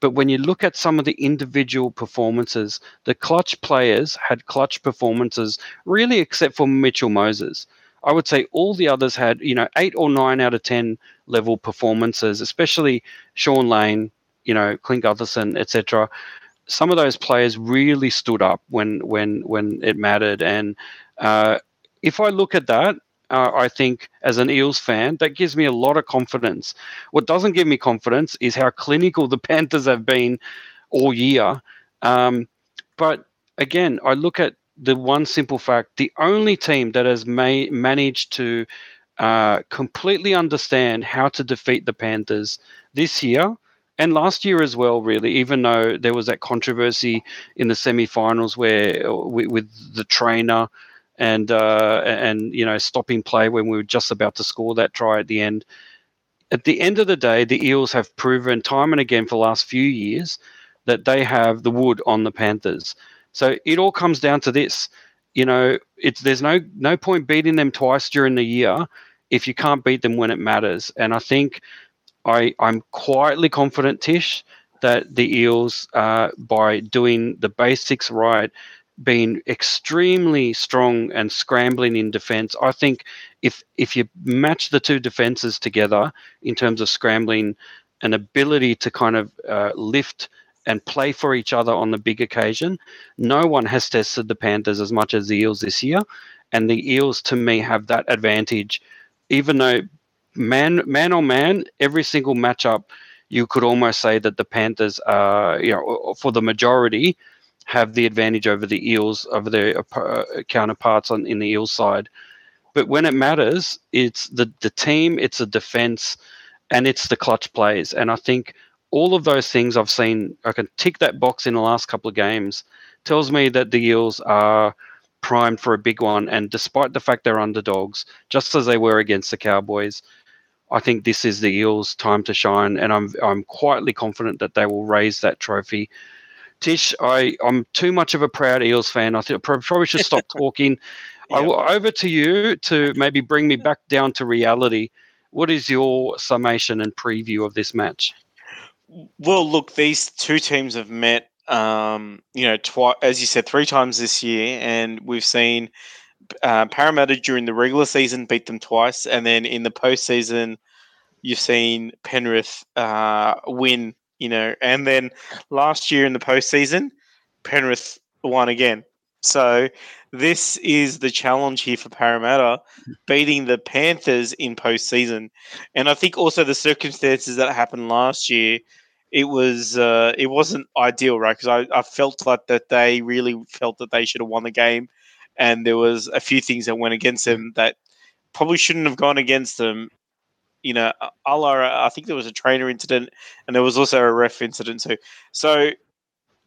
But when you look at some of the individual performances, the clutch players had clutch performances, really, except for Mitchell Moses. I would say all the others had, you know, eight or nine out of 10 level performances, especially Shaun Lane, you know, Clint Gutherson, etc. some of those players really stood up when when when it mattered. And uh, if I look at that, uh, I think as an Eels fan, that gives me a lot of confidence. What doesn't give me confidence is how clinical the Panthers have been all year. Um, but again, I look at the one simple fact: the only team that has managed to uh, completely understand how to defeat the Panthers this year and last year as well, really, even though there was that controversy in the semi-finals where with, with the trainer and uh, and you know stopping play when we were just about to score that try at the end. At the end of the day, the Eels have proven time and again for the last few years that they have the wood on the Panthers. So it all comes down to this. You know, it's there's no no point beating them twice during the year if you can't beat them when it matters. And I think I I'm quietly confident, Tish, that the Eels, uh, by doing the basics right, being extremely strong and scrambling in defence. I think if if you match the two defences together in terms of scrambling, an ability to kind of uh, lift and play for each other on the big occasion, no one has tested the Panthers as much as the Eels this year, and the Eels to me have that advantage, even though man man on man, every single matchup. You could almost say that the Panthers are, you know, for the majority, have the advantage over the Eels, over their uh, counterparts on in the Eels side. But when it matters, it's the the team, it's the defense, and it's the clutch plays. And I think all of those things I've seen, I can tick that box in the last couple of games, tells me that the Eels are primed for a big one. And despite the fact they're underdogs, just as they were against the Cowboys, I think this is the Eels' time to shine, and I'm I'm quietly confident that they will raise that trophy Tish, I, I'm too much of a proud Eels fan. I think I probably should stop talking. I, over to you to maybe bring me back down to reality. What is your summation and preview of this match? Well, look, these two teams have met, um, you know, twice, as you said, three times this year, and we've seen uh, Parramatta during the regular season beat them twice, and then in the postseason, you've seen Penrith uh, win you know. And then last year in the postseason, Penrith won again. So this is the challenge here for Parramatta, beating the Panthers in postseason. And I think also the circumstances that happened last year, it was uh, it wasn't ideal, right? Because I, I felt like that they really felt that they should have won the game, and there was a few things that went against them that probably shouldn't have gone against them you know, Allah, I think there was a trainer incident and there was also a ref incident too. So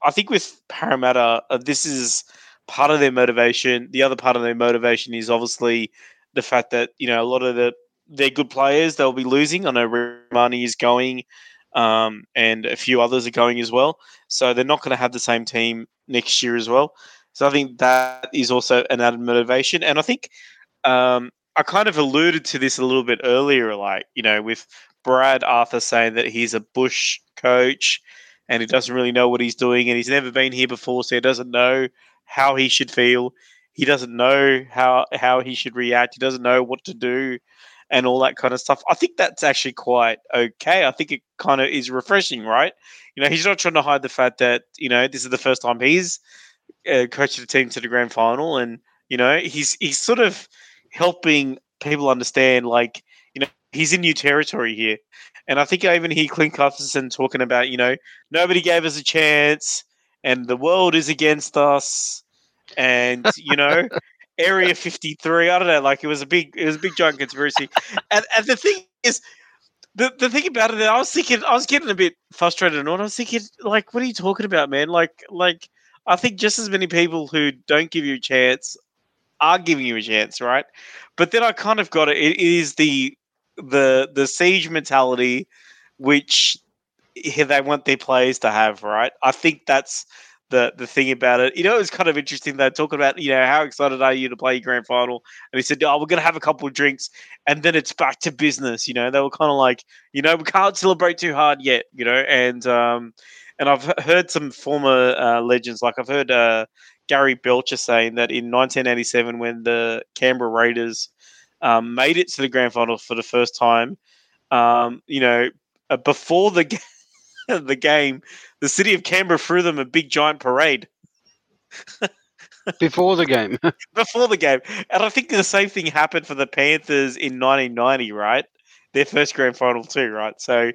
I think with Parramatta, uh, this is part of their motivation. The other part of their motivation is obviously the fact that, you know, a lot of the they're good players. They'll be losing. I know Romani is going, um, and a few others are going as well. So they're not going to have the same team next year as well. So I think that is also an added motivation. And I think um, I kind of alluded to this a little bit earlier, like, you know, with Brad Arthur saying that he's a Bush coach and he doesn't really know what he's doing and he's never been here before, so he doesn't know how he should feel. He doesn't know how how he should react. He doesn't know what to do and all that kind of stuff. I think that's actually quite okay. I think it kind of is refreshing, right? You know, he's not trying to hide the fact that, you know, this is the first time he's uh, coached the team to the grand final and, you know, he's he's sort of helping people understand, like, you know, he's in new territory here. And I think I even hear Clint Gutherson talking about, you know, nobody gave us a chance and the world is against us. And, you know, Area 53, I don't know, like it was a big, it was a big giant conspiracy. and, and the thing is, the, the thing about it, I was thinking, I was getting a bit frustrated and all. I was thinking, like, what are you talking about, man? Like, like, I think just as many people who don't give you a chance are giving you a chance, right? But then I kind of got it. It is the the the siege mentality, which they want their players to have, right? I think that's the the thing about it. You know, it's kind of interesting. They're talking about, you know, how excited are you to play your grand final? And he said, "Oh, we're gonna have a couple of drinks, and then it's back to business." You know, they were kind of like, you know, we can't celebrate too hard yet. You know, and um, and I've heard some former uh, legends, like I've heard uh, Gary Belcher saying that in 1987, when the Canberra Raiders um, made it to the grand final for the first time, um, you know, uh, before the the game, the city of Canberra threw them a big giant parade before the game. before the game. And I think the same thing happened for the Panthers in 1990, right? Their first grand final too, right? So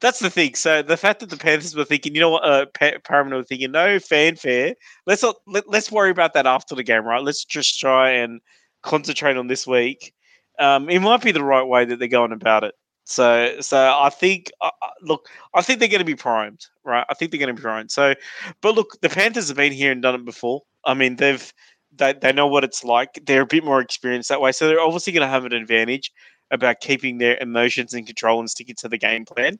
that's the thing. So the fact that the Panthers were thinking, you know what, uh, pa- Parramatta were thinking, no fanfare. Let's not let, let's worry about that after the game, right? Let's just try and concentrate on this week. Um, it might be the right way that they're going about it. So, so I think, uh, uh look, I think they're going to be primed, right? I think they're going to be primed. So, but look, the Panthers have been here and done it before. I mean, they've they, they know what it's like. They're a bit more experienced that way, so they're obviously going to have an advantage about keeping their emotions in control and sticking to the game plan.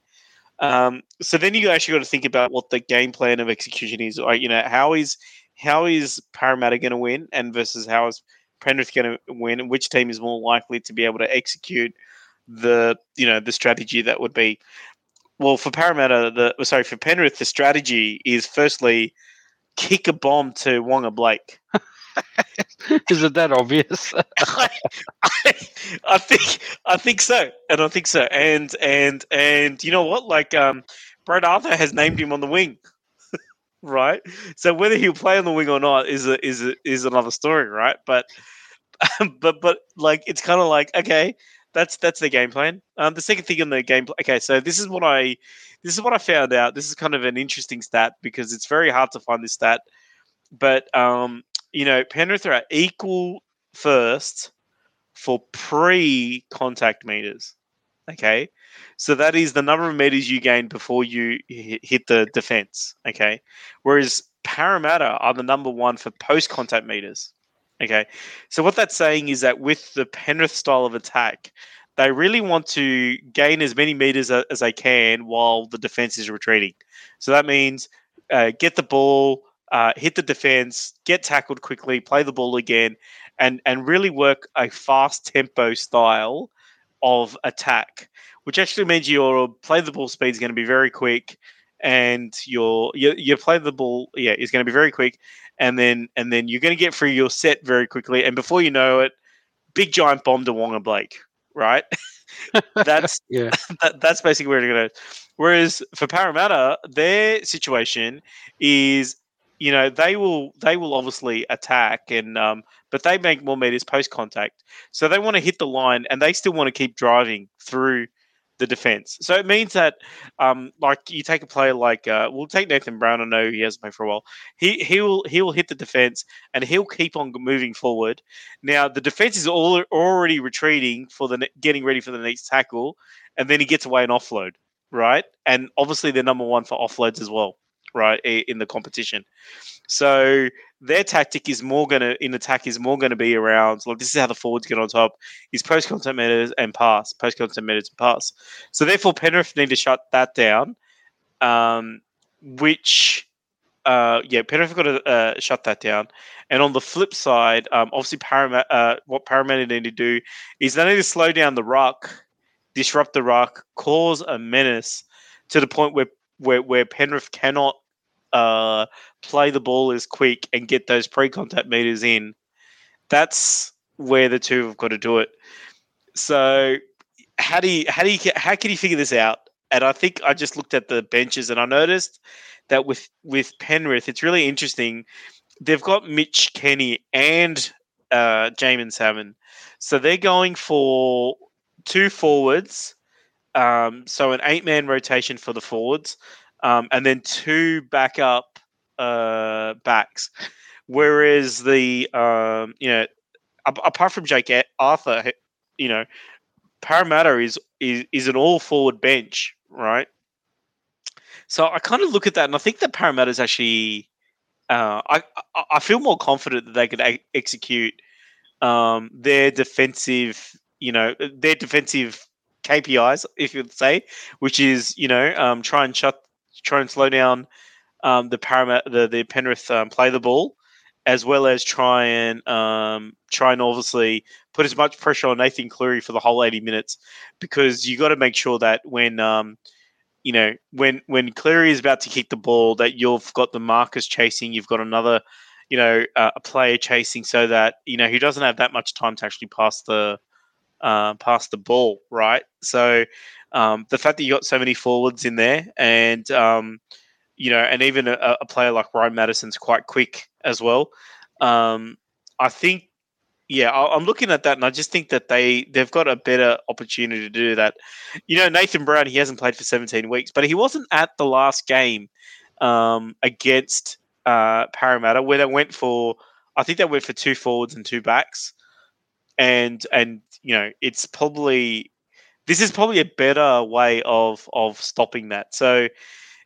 Um, so then you actually got to think about what the game plan of execution is. Like, you know, how is how is Parramatta going to win, and versus how is Penrith going to win, and which team is more likely to be able to execute the you know the strategy that would be. Well, for Parramatta, the sorry for Penrith, the strategy is firstly kick a bomb to Waqa Blake. Is it that obvious? I, I, I, think I think so, and I think so, and and and you know what? Like, um, Brad Arthur has named him on the wing, right? So whether he'll play on the wing or not is a, is a, is another story, right? But but but like, it's kind of like okay, that's that's the game plan. Um, the second thing in the game, okay, so this is what I this is what I found out. This is kind of an interesting stat because it's very hard to find this stat, but um, you know, Penrith are equal first for pre-contact meters. Okay, so that is the number of meters you gain before you hit the defense. Okay, whereas Parramatta are the number one for post-contact meters. Okay, so what that's saying is that with the Penrith style of attack, they really want to gain as many meters as they can while the defense is retreating. So that means uh, get the ball, uh, hit the defense, get tackled quickly, play the ball again, and and really work a fast tempo style of attack, which actually means your play the ball speed is going to be very quick, and your your your play the ball yeah is going to be very quick, and then and then you're going to get through your set very quickly, and before you know it, big giant bomb to Waqa Blake, right? that's yeah. That, that's basically where they're going to. Whereas for Parramatta, their situation is you know they will they will obviously attack and um, but they make more meters post contact so they want to hit the line and they still want to keep driving through the defense. So it means that um, like you take a player like uh, we'll take Nathan Brown. I know he hasn't played for a while. He he will he will hit the defense and he'll keep on moving forward. Now the defense is all, already retreating for the getting ready for the next tackle and then he gets away and offload right? And obviously they're number one for offloads as well right, in the competition. So their tactic is more going to, in attack, is more going to be around, like, this is how the forwards get on top, is post contact meters and pass, post contact meters and pass. So therefore, Penrith need to shut that down, um, which, uh, yeah, Penrith got to uh, shut that down. And on the flip side, um, obviously, uh, what Parramatta need to do is they need to slow down the ruck, disrupt the ruck, cause a menace to the point where where, where Penrith cannot uh, play the ball as quick and get those pre-contact meters in, that's where the two have got to do it. So how do you how do you how can you figure this out? And I think I just looked at the benches and I noticed that with with Penrith, it's really interesting. They've got Mitch Kenny and uh, Jaeman Salmon, so they're going for two forwards. Um, so an eight man rotation for the forwards um, and then two backup uh, backs. Whereas the um, you know apart from Jake Arthur, you know Parramatta is is is an all forward bench, right? So I kind of look at that and I think that Parramatta is actually. Uh, I I feel more confident that they could a- execute um, their defensive, you know, their defensive KPIs, if you'd say, which is you know um, try and shut try and slow down um, the the, the Penrith um, play the ball, as well as try and um, try and obviously put as much pressure on Nathan Cleary for the whole 80 minutes, because you got to make sure that when um, you know when when Cleary is about to kick the ball, that you've got the markers chasing, you've got another you know uh, a player chasing, so that you know he doesn't have that much time to actually pass the uh, pass the ball, right? So Um, the fact that you got so many forwards in there, and um, you know, and even a, a, player like Ryan Matterson's quite quick as well. Um, I think, yeah, I, I'm looking at that, and I just think that they they've got a better opportunity to do that. You know, Nathan Brown, he hasn't played for 17 weeks, but he wasn't at the last game um, against uh, Parramatta where they went for, I think they went for two forwards and two backs, and and you know, it's probably this is probably a better way of of stopping that. So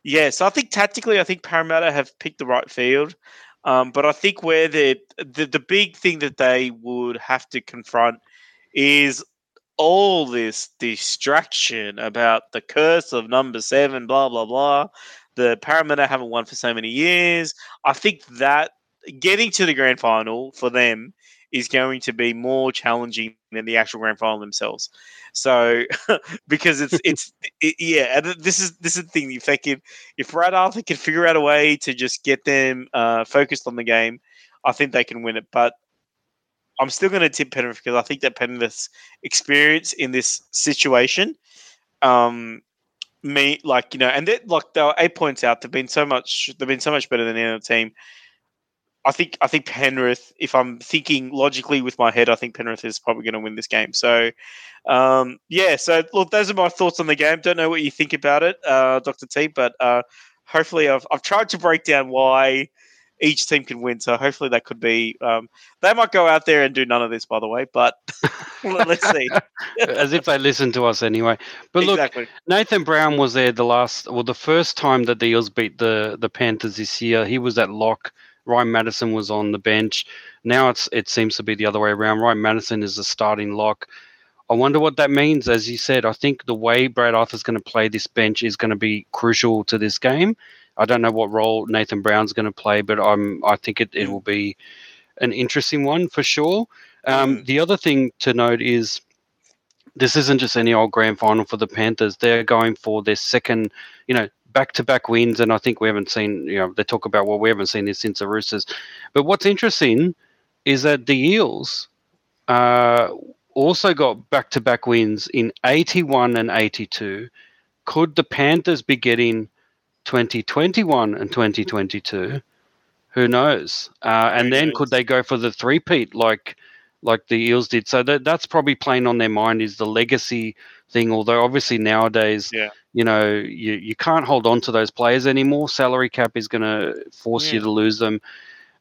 yeah, so I think tactically, I think Parramatta have picked the right field. Um, but I think where the, the the big thing that they would have to confront is all this distraction about the curse of number seven, blah blah blah. The Parramatta haven't won for so many years. I think that getting to the grand final for them is going to be more challenging than the actual grand final themselves. So because it's it's it, yeah, this is this is the thing. If they can, if Brad Arthur can figure out a way to just get them uh, focused on the game, I think they can win it. But I'm still going to tip Penrith because I think that Penrith's experience in this situation, um, me like you know, and they like they were eight points out. They've been so much. They've been so much better than any other team. I think I think Penrith. If I'm thinking logically with my head, I think Penrith is probably going to win this game. So, um, yeah. So look, those are my thoughts on the game. Don't know what you think about it, uh, Doctor T, but uh, hopefully I've I've tried to break down why each team can win. So hopefully that could be. Um, they might go out there and do none of this, by the way. But let's see. As if they listen to us anyway. But exactly. look, Nathan Brown was there the last, well, the first time that the Eels beat the the Panthers this year. He was at lock Ryan Matterson was on the bench. Now it's it seems to be the other way around. Ryan Matterson is the starting lock. I wonder what that means. As you said, I think the way Brad Arthur's going to play this bench is going to be crucial to this game. I don't know what role Nathan Brown's going to play, but I'm I think it, it will be an interesting one for sure. Um, mm. The other thing to note is this isn't just any old grand final for the Panthers. They're going for their second, you know, back to back wins, and I think we haven't seen. You know, they talk about well, we haven't seen this since the Roosters. But what's interesting is that the Eels uh, also got back to back wins in eighty one and eighty two. Could the Panthers be getting twenty twenty one and twenty twenty two? Who knows? Uh, and then could they go for the three peat like like the Eels did? So that that's probably playing on their mind is the legacy thing. Although obviously nowadays, yeah you know, you, you can't hold on to those players anymore. Salary cap is going to force yeah. you to lose them.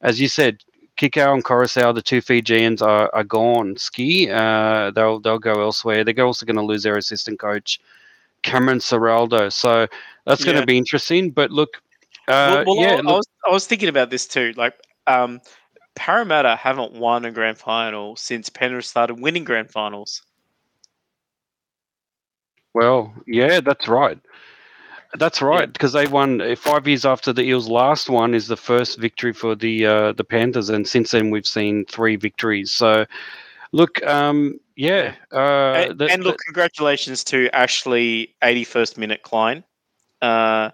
As you said, Kikau and Koroisau, the two Fijians, are, are gone. Ski, uh, they'll they'll go elsewhere. They're also going to lose their assistant coach, Cameron Ciraldo. So that's going to be interesting. But look, uh, well, well, yeah, I, look, I, was I was thinking about this too. Like, um, Parramatta haven't won a grand final since Penrith started winning grand finals. Well, yeah, that's right. That's right because they won uh, five years after the Eels' last one is the first victory for the uh, the Panthers, and since then we've seen three victories. So, look, um, yeah, uh, and, the, and, look, the, congratulations to Ashley, eighty first minute Klein, uh,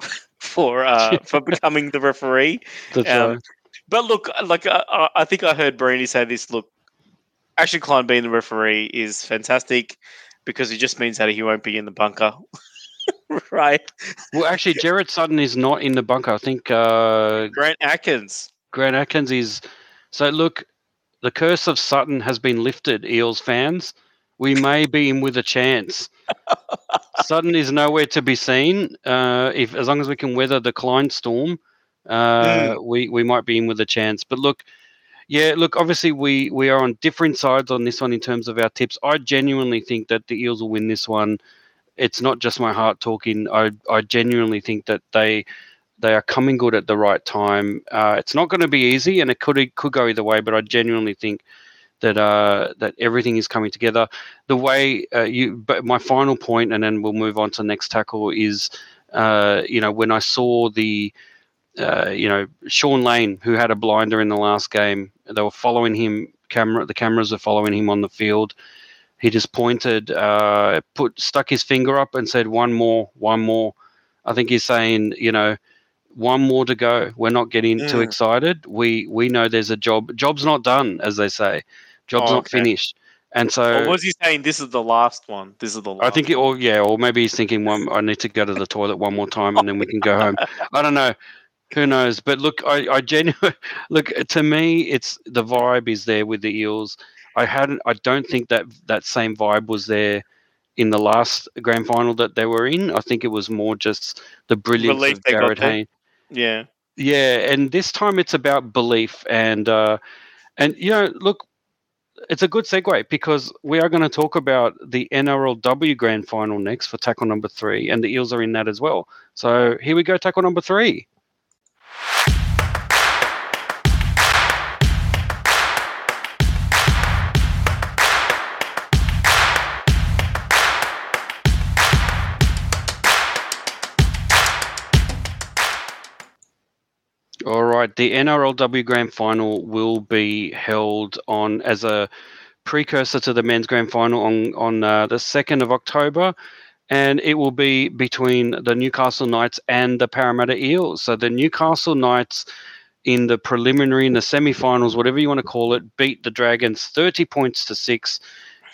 for uh, for becoming the referee. That's um, right. But look, like uh, I think I heard Brandy say this. Look, Ashley Klein being the referee is fantastic because it just means that he won't be in the bunker. right. Well, actually, Gerard Sutton is not in the bunker. I think uh, Grant Atkins. Grant Atkins is. So look, the curse of Sutton has been lifted, Eels fans. We may be in with a chance. Sutton is nowhere to be seen. Uh, if as long as we can weather the Klein storm, uh, mm. we we might be in with a chance. But look, yeah, look, obviously we we are on different sides on this one in terms of our tips. I genuinely think that the Eels will win this one. It's not just my heart talking. I I genuinely think that they they are coming good at the right time. Uh, it's not going to be easy, and it could it could go either way. But I genuinely think that uh, that everything is coming together. The way uh, you, but my final point, and then we'll move on to the next tackle is, uh, you know, when I saw the uh, you know, Shaun Lane, who had a blinder in the last game, they were following him. Camera, the cameras are following him on the field. He just pointed, uh, put, stuck his finger up, and said, "One more, one more." I think he's saying, you know, one more to go. We're not getting too mm. excited. We we know there's a job. Job's not done, as they say. Job's oh, not finished. And so, Or was he saying this is the last one? This is the last I think, it, or yeah, or maybe he's thinking, one, I need to go to the toilet one more time, and then we can go home. I don't know. Who knows? But look, I, I genuinely look to me, it's the vibe is there with the Eels. I hadn't. I don't think that that same vibe was there in the last grand final that they were in. I think it was more just the brilliance Relief of they got Jarryd there. Hayne. Yeah. Yeah, and this time it's about belief and uh, and you know, look, it's a good segue because we are going to talk about the NRLW Grand Final next for tackle number three, and the Eels are in that as well. So here we go, tackle number three. All right, the NRLW Grand Final will be held on as a precursor to the men's Grand Final on on uh, the second of October, and it will be between the Newcastle Knights and the Parramatta Eels. So the Newcastle Knights in the preliminary, in the semi-finals, whatever you want to call it, beat the Dragons thirty points to six.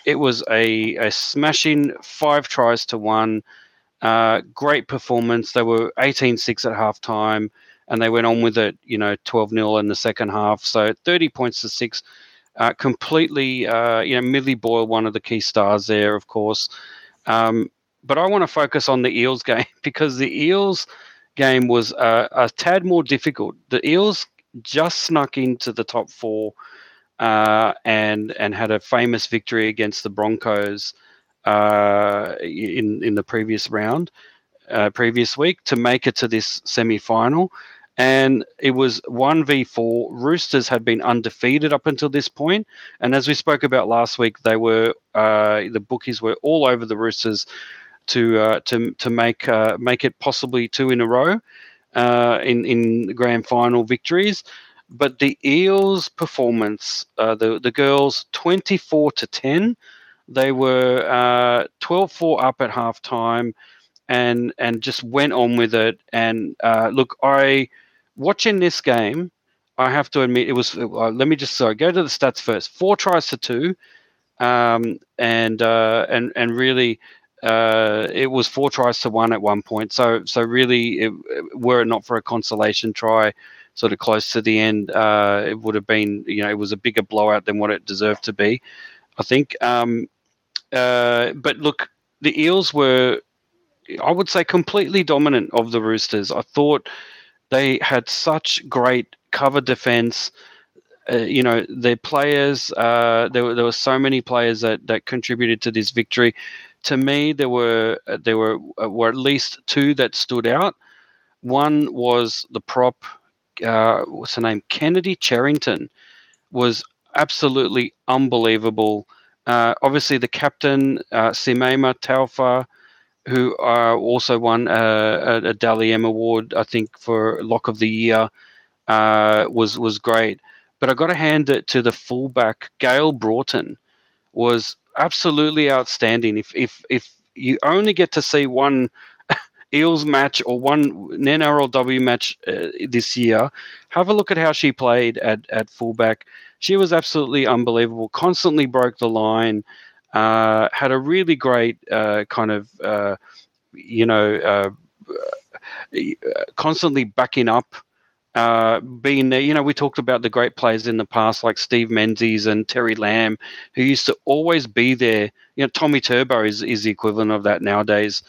It was a a smashing five tries to one. Uh, great performance. They were 18-6 at halftime and they went on with it, you know, 12 0 in the second half. So 30 points to six. Uh, completely, uh, you know, Millie Boyle, one of the key stars there, of course. Um, but I want to focus on the Eels game because the Eels game was uh, a tad more difficult. The Eels just snuck into the top four uh, and and had a famous victory against the Broncos uh, in in the previous round, uh, previous week to make it to this semi final and it was 1v4 roosters had been undefeated up until this point. And as we spoke about last week they were uh, the bookies were all over the roosters to uh, to to make uh, make it possibly two in a row uh, in in grand final victories. But the eels performance uh, the the girls 24 to 10 they were 12-4 up at halftime and and just went on with it. And look i watching this game, I have to admit it was. Uh, let me just sorry, go to the stats first. Four tries to two, um, and uh, and and really, uh, it was four tries to one at one point. So so really, it, were it not for a consolation try, sort of close to the end, uh, it would have been. You know, it was a bigger blowout than what it deserved to be. I think. Um, uh, but look, the Eels were, I would say, completely dominant of the Roosters. I thought they had such great cover defense. Uh, you know, their players, uh, there, were, there were so many players that, that contributed to this victory. To me, there were uh, there were uh, were at least two that stood out. One was the prop, uh, what's her name, Kennedy Cherrington, was absolutely unbelievable. Uh, obviously, the captain, uh, Simaima Taufa, who uh, also won a, a, Dally M award, I think, for Lock of the Year, uh, was was great. But I got to hand it to the fullback, Gayle Broughton, was absolutely outstanding. If if if you only get to see one Eels match or one NRLW match uh, this year, have a look at how she played at at fullback. She was absolutely unbelievable. Constantly broke the line uh, had a really great uh, kind of, uh, you know, uh, constantly backing up. Uh, being there, you know, we talked about the great players in the past like Steve Menzies and Terry Lamb, who used to always be there. You know, Tommy Turbo is, is the equivalent of that nowadays.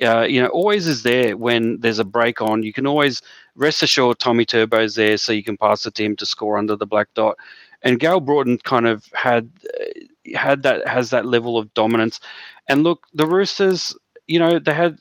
Uh, you know, always is there when there's a break on. You can always rest assured Tommy Turbo's there, so you can pass it to him to score under the black dot. And Gayle Broughton kind of had had that has that level of dominance. And look, the Roosters, you know, they had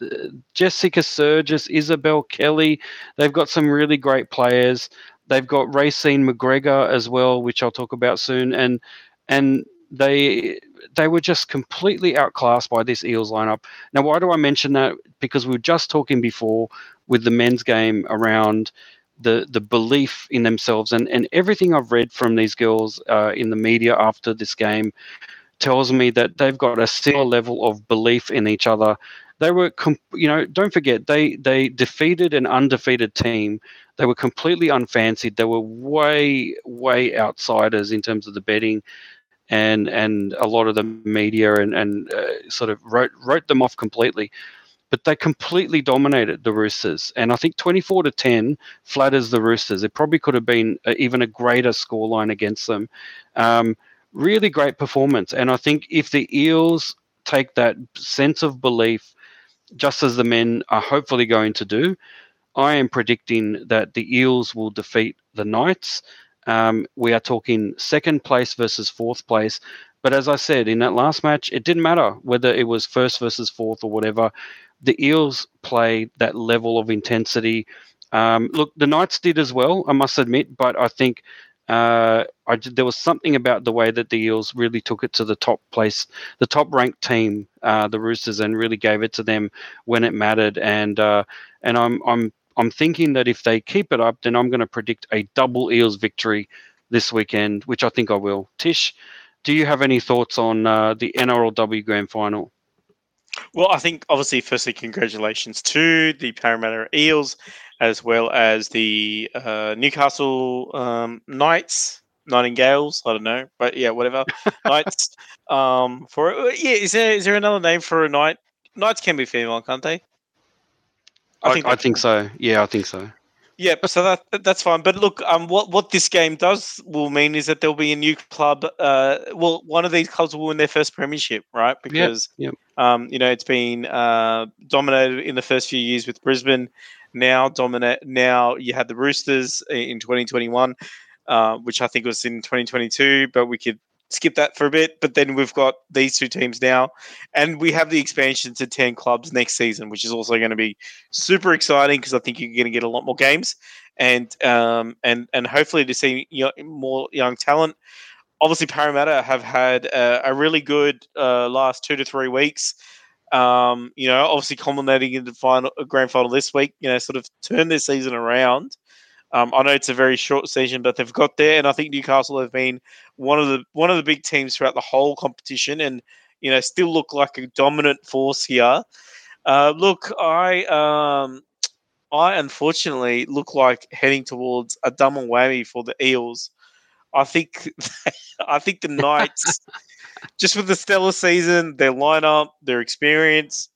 Jessica Sergis, Isabelle Kelly. They've got some really great players. They've got Raecene McGregor as well, which I'll talk about soon. And and they they were just completely outclassed by this Eels lineup. Now, why do I mention that? Because we were just talking before with the men's game around the the belief in themselves and and everything I've read from these girls uh, in the media after this game tells me that they've got a similar level of belief in each other. They were, you know, don't forget they they defeated an undefeated team. They were completely unfancied. They were way way outsiders in terms of the betting. and and a lot of the media and and uh, sort of wrote wrote them off completely. But they completely dominated the Roosters, and I think 24 to 10 flatters the Roosters. It probably could have been a, even a greater scoreline against them. Um, really great performance, and I think if the Eels take that sense of belief, just as the men are hopefully going to do, I am predicting that the Eels will defeat the Knights um, we are talking second place versus fourth place. But as I said in that last match, it didn't matter whether it was first versus fourth or whatever. The Eels play that level of intensity. Um, look, the Knights did as well, I must admit, but I think uh, I, there was something about the way that the Eels really took it to the top place, the top ranked team, uh, the Roosters, and really gave it to them when it mattered. And uh, and I'm I'm I'm thinking that if they keep it up, then I'm going to predict a double Eels victory this weekend, which I think I will. Tish, do you have any thoughts on uh, the NRLW Grand Final? Well, I think obviously, firstly, congratulations to the Parramatta Eels as well as the uh, Newcastle um, Knights, Nightingales. I don't know, but yeah, whatever Knights. Um, for yeah, is there is there another name for a knight? Knights can be female, can't they? I, think, I, I think so. Yeah, I think so. Yeah, so that that's fine. But look, um, what what this game does will mean is that there'll be a new club. Uh, well, one of these clubs will win their first premiership, right? Because yep, yep. um, you know, it's been uh, dominated in the first few years with Brisbane. Now dominate. Now you had the Roosters in 2021, uh, which I think was in 2022, but we could skip that for a bit. But then we've got these two teams now, and we have the expansion to 10 clubs next season, which is also going to be super exciting because I think you're going to get a lot more games and um, and and hopefully to see more young talent. Obviously, Parramatta have had a, a really good uh, last two to three weeks. Um, you know, obviously culminating in the final grand final this week. You know, sort of turn their season around. Um, I know it's a very short season, but they've got there, and I think Newcastle have been one of the one of the big teams throughout the whole competition, and you know still look like a dominant force here. Uh, look, I um, I unfortunately look like heading towards a double whammy for the Eels. I think I think the Knights, just with the stellar season, their lineup, their experience,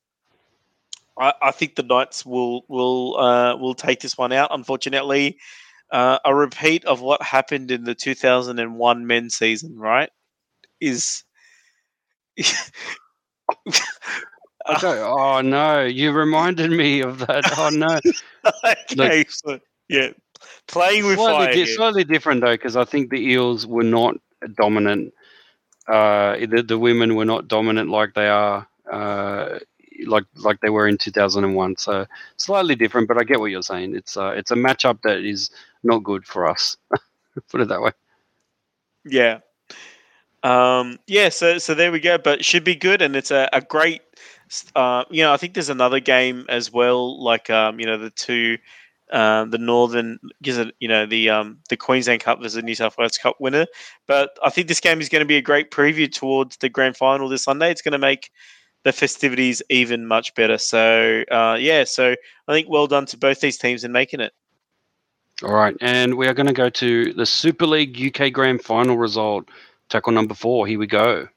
I, I think the Knights will will uh, will take this one out. Unfortunately, uh, a repeat of what happened in the 2001 men's season, right? Is oh no, you reminded me of that. Oh no. okay, Look, so, yeah, playing with slightly, fire. Di- slightly different though, because I think the Eels were not dominant. Uh, the, the women were not dominant like they are uh, like like they were in 2001. So slightly different, but I get what you're saying. It's uh, it's a matchup that is not good for us. Put it that way. Yeah. Um, yeah, so so there we go. But should be good, and it's a, a great. Uh, you know, I think there's another game as well, like um, you know the two, um, the Northern, you know the um the Queensland Cup versus the New South Wales Cup winner. But I think this game is going to be a great preview towards the grand final this Sunday. It's going to make the festivities even much better. So uh, yeah, so I think well done to both these teams in making it. All right, and we are going to go to the Super League UK Grand Final result, tackle number four. Here we go.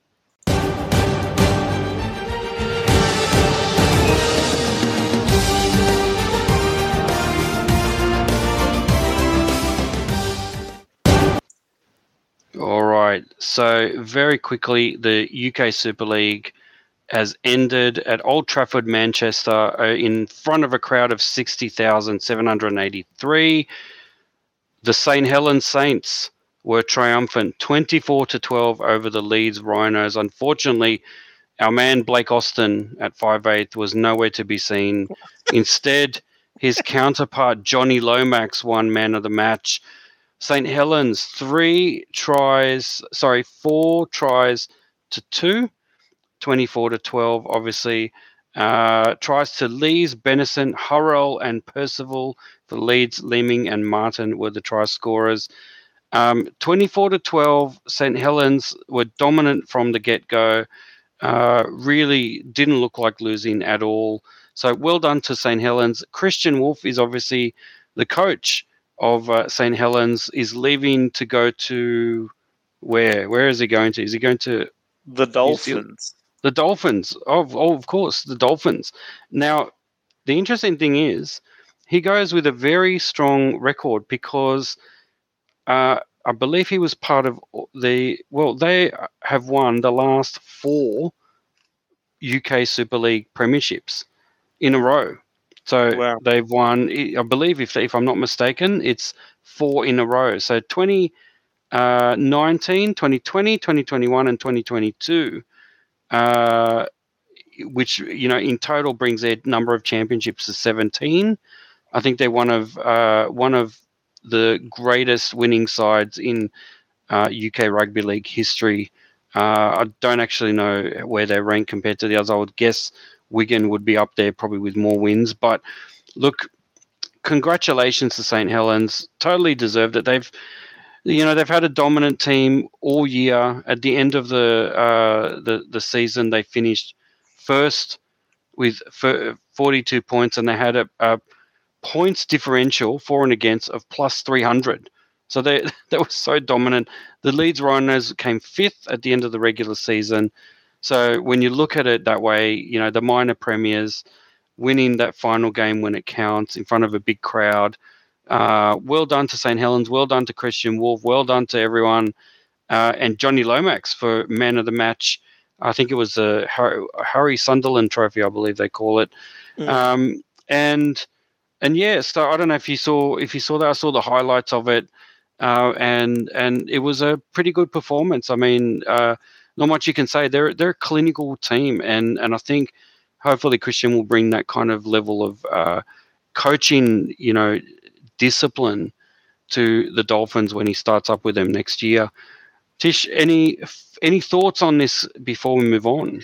All right. So very quickly, the UK Super League has ended at Old Trafford, Manchester, uh, in front of a crowd of 60,783. The St. Helens Saints were triumphant 24 to 12 over the Leeds Rhinos. Unfortunately, our man Blake Austin at 5'8 was nowhere to be seen. Instead, his counterpart Jonny Lomax won man of the match. St. Helens, three tries, sorry, four tries to two 24 to 12, obviously. Uh, tries to Lees, Bennison, Hurrell, and Percival for Leeds. Leeming and Martin were the try scorers. Um, 24 to 12, St. Helens were dominant from the get go. Uh, really didn't look like losing at all. So well done to St. Helens. Kristian Woolf is obviously the coach of uh, St. Helens, is leaving to go to Where? Where is he going to? Is he going to The Dolphins. The Dolphins? Of oh, of course, the Dolphins. Now, the interesting thing is, he goes with a very strong record because uh, I believe he was part of the. Well, they have won the last four UK Super League premierships in a row. So Wow. they've won. I believe, if if I'm not mistaken, it's four in a row. So 2019, 2020, 2021, and 2022. Uh, which you know in total brings their number of championships to 17. I think they're one of uh, one of the greatest winning sides in uh, UK rugby league history. Uh, I don't actually know where they rank compared to the others. I would guess Wigan would be up there probably with more wins. But look, congratulations to St Helens. Totally deserved it. They've you know they've had a dominant team all year. At the end of the uh, the the season, they finished first with f- 42 points, and they had a, a points differential for and against of plus 300. So they they were so dominant. The Leeds Rhinos came fifth at the end of the regular season. So when you look at it that way, you know the minor premiers winning that final game when it counts in front of a big crowd. Uh, well done to St Helens. Well done to Kristian Woolf. Well done to everyone. Uh, and Jonny Lomax for man of the match. I think it was a Harry, Harry Sunderland Trophy, I believe they call it. Mm. Um, and and yeah, so I don't know if you saw if you saw that. I saw the highlights of it, uh, and and it was a pretty good performance. I mean, uh, not much you can say. They're they're a clinical team, and and I think hopefully Kristian will bring that kind of level of uh, coaching, you know, discipline to the Dolphins when he starts up with them next year. Tish, any any thoughts on this before we move on?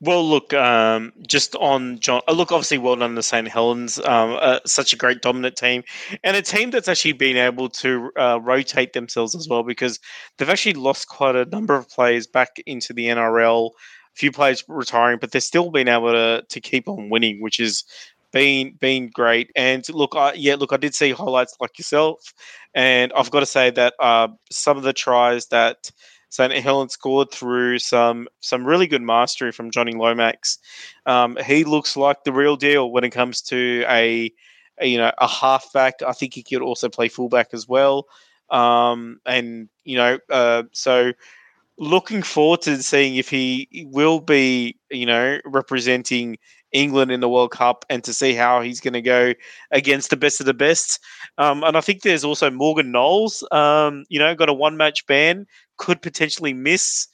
Well, look, um, just on John. uh, Look, obviously, well done to St Helens. Um, uh, such a great dominant team, and a team that's actually been able to uh, rotate themselves as well because they've actually lost quite a number of players back into the NRL. A few players retiring, but they've still been able to to keep on winning, which is been been great. And look, I, yeah, look, I did see highlights like yourself, and I've got to say that uh, some of the tries that St. Helen scored through some some really good mastery from Jonny Lomax. Um, he looks like the real deal when it comes to a, a, you know a halfback. I think he could also play fullback as well. Um, and you know, uh, so looking forward to seeing if he will be you know representing England in the World Cup and to see how he's going to go against the best of the best. Um, and I think there's also Morgan Knowles. Um, you know, got a one match ban could potentially miss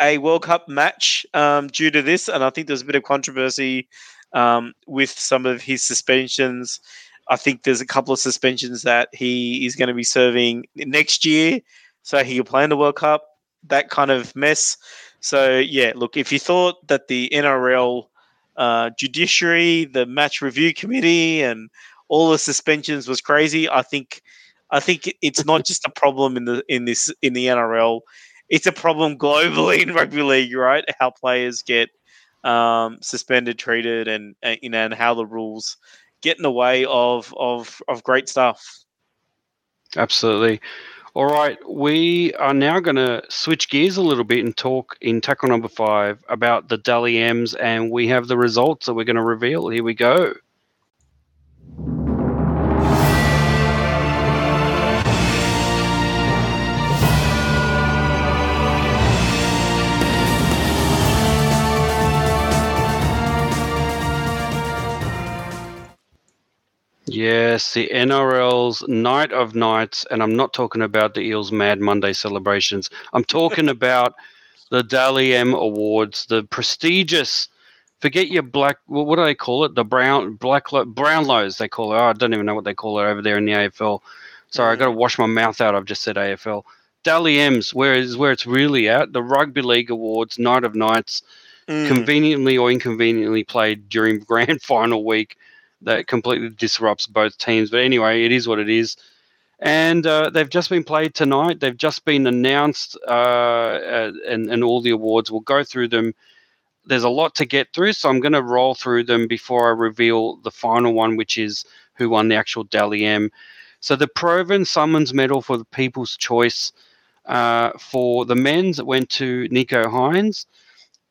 a World Cup match um, due to this. And I think there's a bit of controversy um, with some of his suspensions. I think there's a couple of suspensions that he is going to be serving next year, so he will play in the World Cup. That kind of mess. So yeah, look, if you thought that the NRL uh, judiciary, the match review committee, and all the suspensions was crazy, I think I think it's not just a problem in the in this in the NRL. It's a problem globally in rugby league, right? How players get um, suspended, treated, and, and you know, and how the rules get in the way of of of great stuff. Absolutely. All right, we are now going to switch gears a little bit and talk in tackle number five about the Dally M's, and we have the results that we're going to reveal. Here we go. Yes, the NRL's Night of Nights, and I'm not talking about the Eels Mad Monday celebrations. I'm talking about the Dally M Awards, the prestigious. Forget your black. What, do they call it? The brown black Brownlows. They call it. Oh, I don't even know what they call it over there in the AFL. Sorry, I got to wash my mouth out. I've just said AFL. Dally M's, where is where it's really at. The Rugby League Awards, Night of Nights, Mm. conveniently or inconveniently played during grand final week that completely disrupts both teams. But anyway, it is what it is. And uh, they've just been played tonight. They've just been announced, uh, and, and all the awards. We'll go through them. There's a lot to get through, so I'm going to roll through them before I reveal the final one, which is who won the actual Dally M. So the Provan-Summons Medal for the People's Choice Uh, for the men's, went to Nicho Hynes.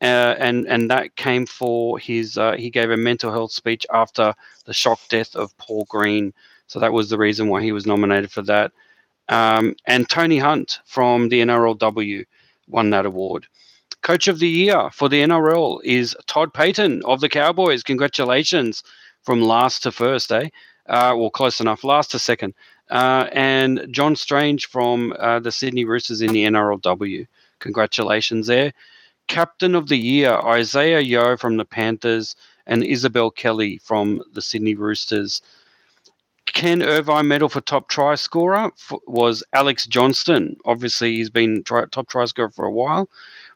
Uh, and and that came for his. Uh, he gave a mental health speech after the shock death of Paul Green, so that was the reason why he was nominated for that. Um, and Tony Hunt from the NRLW won that award. Coach of the Year for the NRL is Todd Payten of the Cowboys. Congratulations from last to first, eh? Uh, well, close enough, last to second. Uh, and John Strange from uh, the Sydney Roosters in the NRLW. Congratulations there. Captain of the Year, Isaah Yeo from the Panthers and Isabel Kelly from the Sydney Roosters. Ken Irvine medal for top try scorer was Alex Johnston. Obviously, he's been try, top try scorer for a while.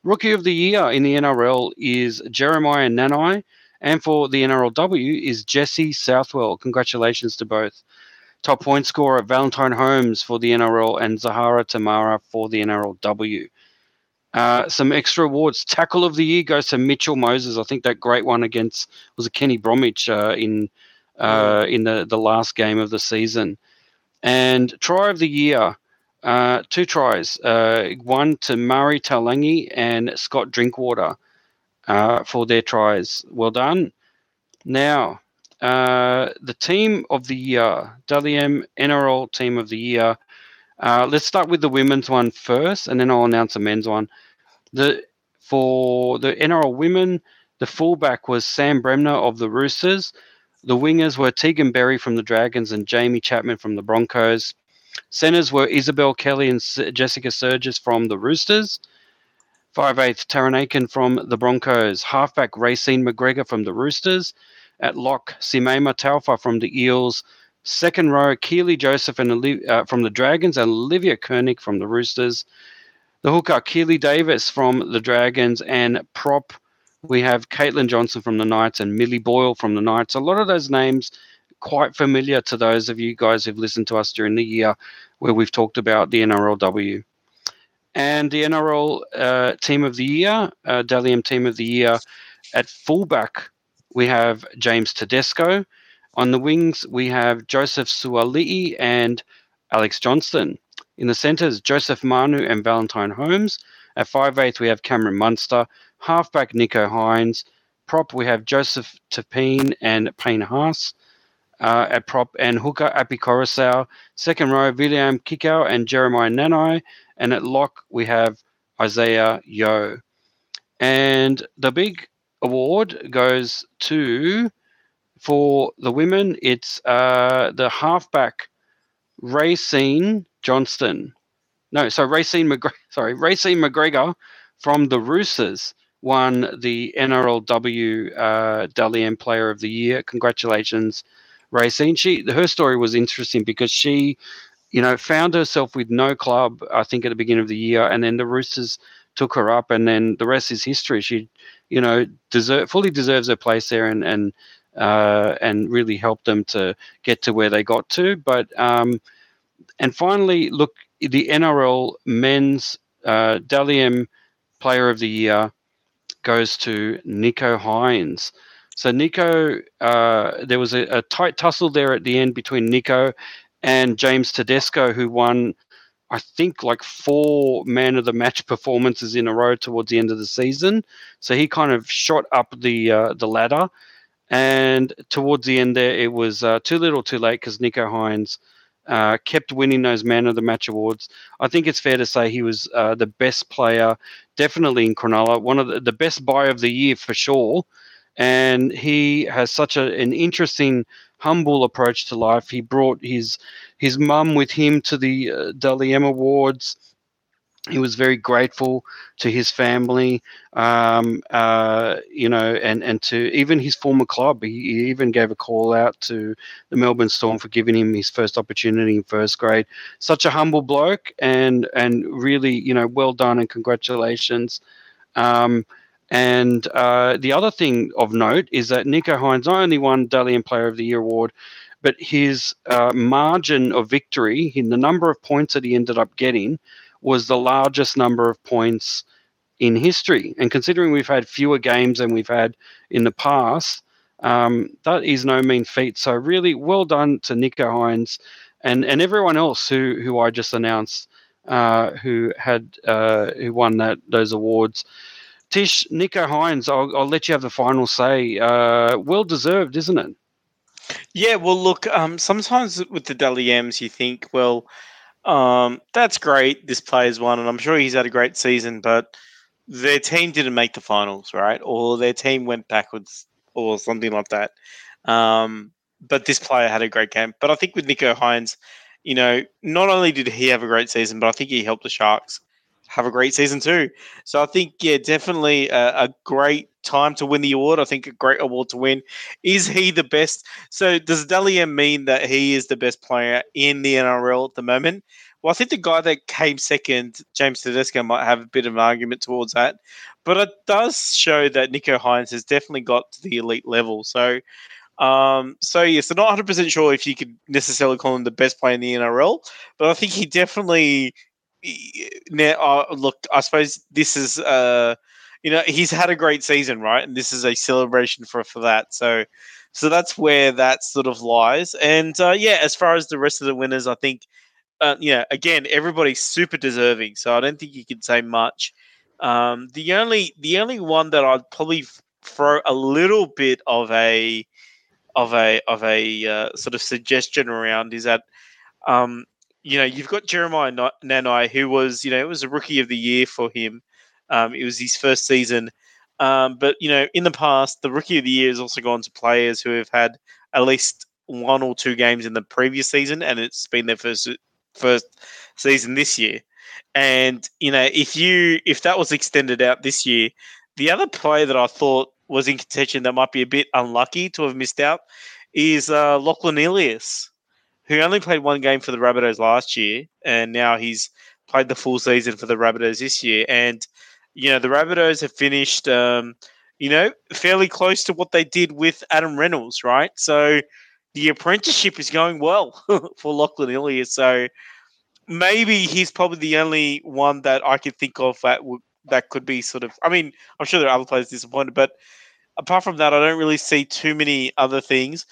Rookie of the year in the NRL is Jeremiah Nanai, and for the NRLW is Jesse Southwell. Congratulations to both. Top point scorer Valentine Holmes for the NRL and Zahara Temara for the NRLW. Uh, some extra awards. Tackle of the year goes to Mitchell Moses. I think that great one against was a Kenny Bromwich uh, in uh, in the, the last game of the season. And try of the year, uh, two tries. Uh, one to Murray Taulagi and Scott Drinkwater uh, for their tries. Well done. Now, uh, the team of the year, Dally M NRL team of the year. Uh, let's start with the women's one first, and then I'll announce the men's one. The for the NRL women, the fullback was Sam Bremner of the Roosters. The wingers were Teagan Berry from the Dragons and Jamie Chapman from the Broncos. Centers were Isabelle Kelly and Jessica Sergis from the Roosters. 5'8 Tarryn Aiken from the Broncos. Halfback Raecene McGregor from the Roosters. At lock, Simaima Taufa from the Eels. Second row, Keely Joseph and uh, from the Dragons and Olivia Kernick from the Roosters. The hooker, Keeley Davis from the Dragons and prop we have Caitlan Johnston from the Knights and Millie Boyle from the Knights. A lot of those names quite familiar to those of you guys who've listened to us during the year where we've talked about the NRLW. And the NRL uh, Team of the Year, uh, Dally M Team of the Year, at fullback, we have James Tedesco. On the wings, we have Joseph Suaalii and Alex Johnston. In the centres, Joseph Manu and Valentine Holmes. At 5'8, we have Cameron Munster. Halfback Nicho Hynes. Prop we have Joseph Tapine and Payne Haas. Uh, at prop and hooker Api Koroisau. Second row William Kikau and Jeremiah Nanai. And at lock we have Isaah Yeo. And the big award goes to for the women. It's uh, the halfback Raecene Johnston. No, so Raecene McGregor. Sorry, Raecene McGregor from the Roosters won the NRLW uh, Dally M Player of the Year. Congratulations, Raecene. She her story was interesting because she, you know, found herself with no club. I think at the beginning of the year, and then the Roosters took her up, and then the rest is history. She, you know, deserve fully deserves her place there, and and uh, and really helped them to get to where they got to. But um, and finally, look, the NRL men's uh, Dally M Player of the Year goes to Nicho Hynes. So Nicho, uh, there was a, a, tight tussle there at the end between Nicho and James Tedesco, who won, I think, like four man of the match performances in a row towards the end of the season. So he kind of shot up the uh, the ladder, and towards the end there, it was uh, too little, too late because Nicho Hynes uh, kept winning those man of the match awards. I think it's fair to say he was uh, the best player, definitely in Cronulla, one of the, the best buy of the year for sure. And he has such a, an interesting, humble approach to life. He brought his his mum with him to the uh, Dally M Awards he was very grateful to his family, um, uh, you know, and, and to even his former club. He, he, even gave a call out to the Melbourne Storm for giving him his first opportunity in first grade. Such a humble bloke, and and really, you know, well done and congratulations. Um, and uh, the other thing of note is that Nicho Hynes not only won Dally M Player of the Year award, but his uh, margin of victory, in the number of points that he ended up getting was the largest number of points in history. And considering we've had fewer games than we've had in the past, um, that is no mean feat. So really well done to Nicho Hynes and, and everyone else who, who I just announced. uh, who had uh, who won that those awards. Tish, Nicho Hynes, I'll, I'll let you have the final say. Uh, well deserved, isn't it? Yeah, well, look, um, sometimes with the Dally M's, you think, well, um, that's great. This player's won, and I'm sure he's had a great season, but their team didn't make the finals, right? Or their team went backwards, or something like that. Um, but this player had a great game. But I think with Nicho Hynes, you know, not only did he have a great season, but I think he helped the Sharks have a great season too. So I think, yeah, definitely a, a, great time to win the award. I think a great award to win. Is he the best? So does Dally M mean that he is the best player in the NRL at the moment? Well, I think the guy that came second, James Tedesco, might have a bit of an argument towards that. But it does show that Nicho Hynes has definitely got to the elite level. So, um, so yes, I'm not 100 percent sure if you could necessarily call him the best player in the NRL, but I think he definitely. Now, uh, look, I suppose this is, uh, you know, he's had a great season, right? And this is a celebration for for that. So, so that's where that sort of lies. And uh, yeah, as far as the rest of the winners, I think, uh, yeah, again, everybody's super deserving. So I don't think you can say much. Um, the only the only one that I'd probably throw a little bit of a of a of a uh, sort of suggestion around is that um, you know you've got Jeremiah Nanai who was you know it was a rookie of the year for him. Um, it was his first season, um, but you know in the past the rookie of the year has also gone to players who have had at least one or two games in the previous season, and it's been their first first season this year. And you know if you if that was extended out this year, the other player that I thought was in contention that might be a bit unlucky to have missed out is uh, Lachlan Ilias, who only played one game for the Rabbitohs last year, and now he's played the full season for the Rabbitohs this year. And you know the Rabbitohs have finished, um, you know, fairly close to what they did with Adam Reynolds, right? So the apprenticeship is going well for Lachlan Ilias. So maybe he's probably the only one that I could think of that that could be sort of. I mean, I'm sure there are other players disappointed, but apart from that, I don't really see too many other things.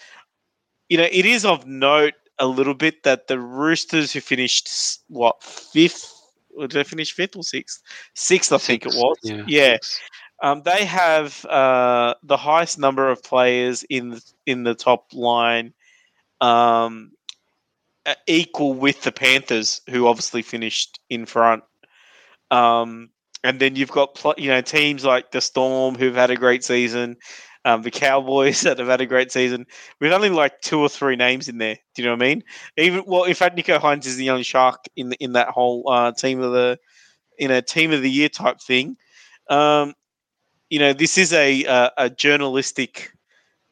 You know, it is of note a little bit that the Roosters, who finished what fifth, or did they finish fifth or sixth? Sixth, I think it was. Yeah. yeah. Um, they have uh, the highest number of players in in the top line, um, equal with the Panthers, who obviously finished in front. Um, and then you've got you know teams like the Storm who've had a great season, um, the Cowboys that have had a great season. We've only like two or three names in there. Do you know what I mean? Even well, in fact, Nicho Hynes is the only shark in the, in that whole uh, team of the in a team of the year type thing. Um, you know, this is a a, a journalistic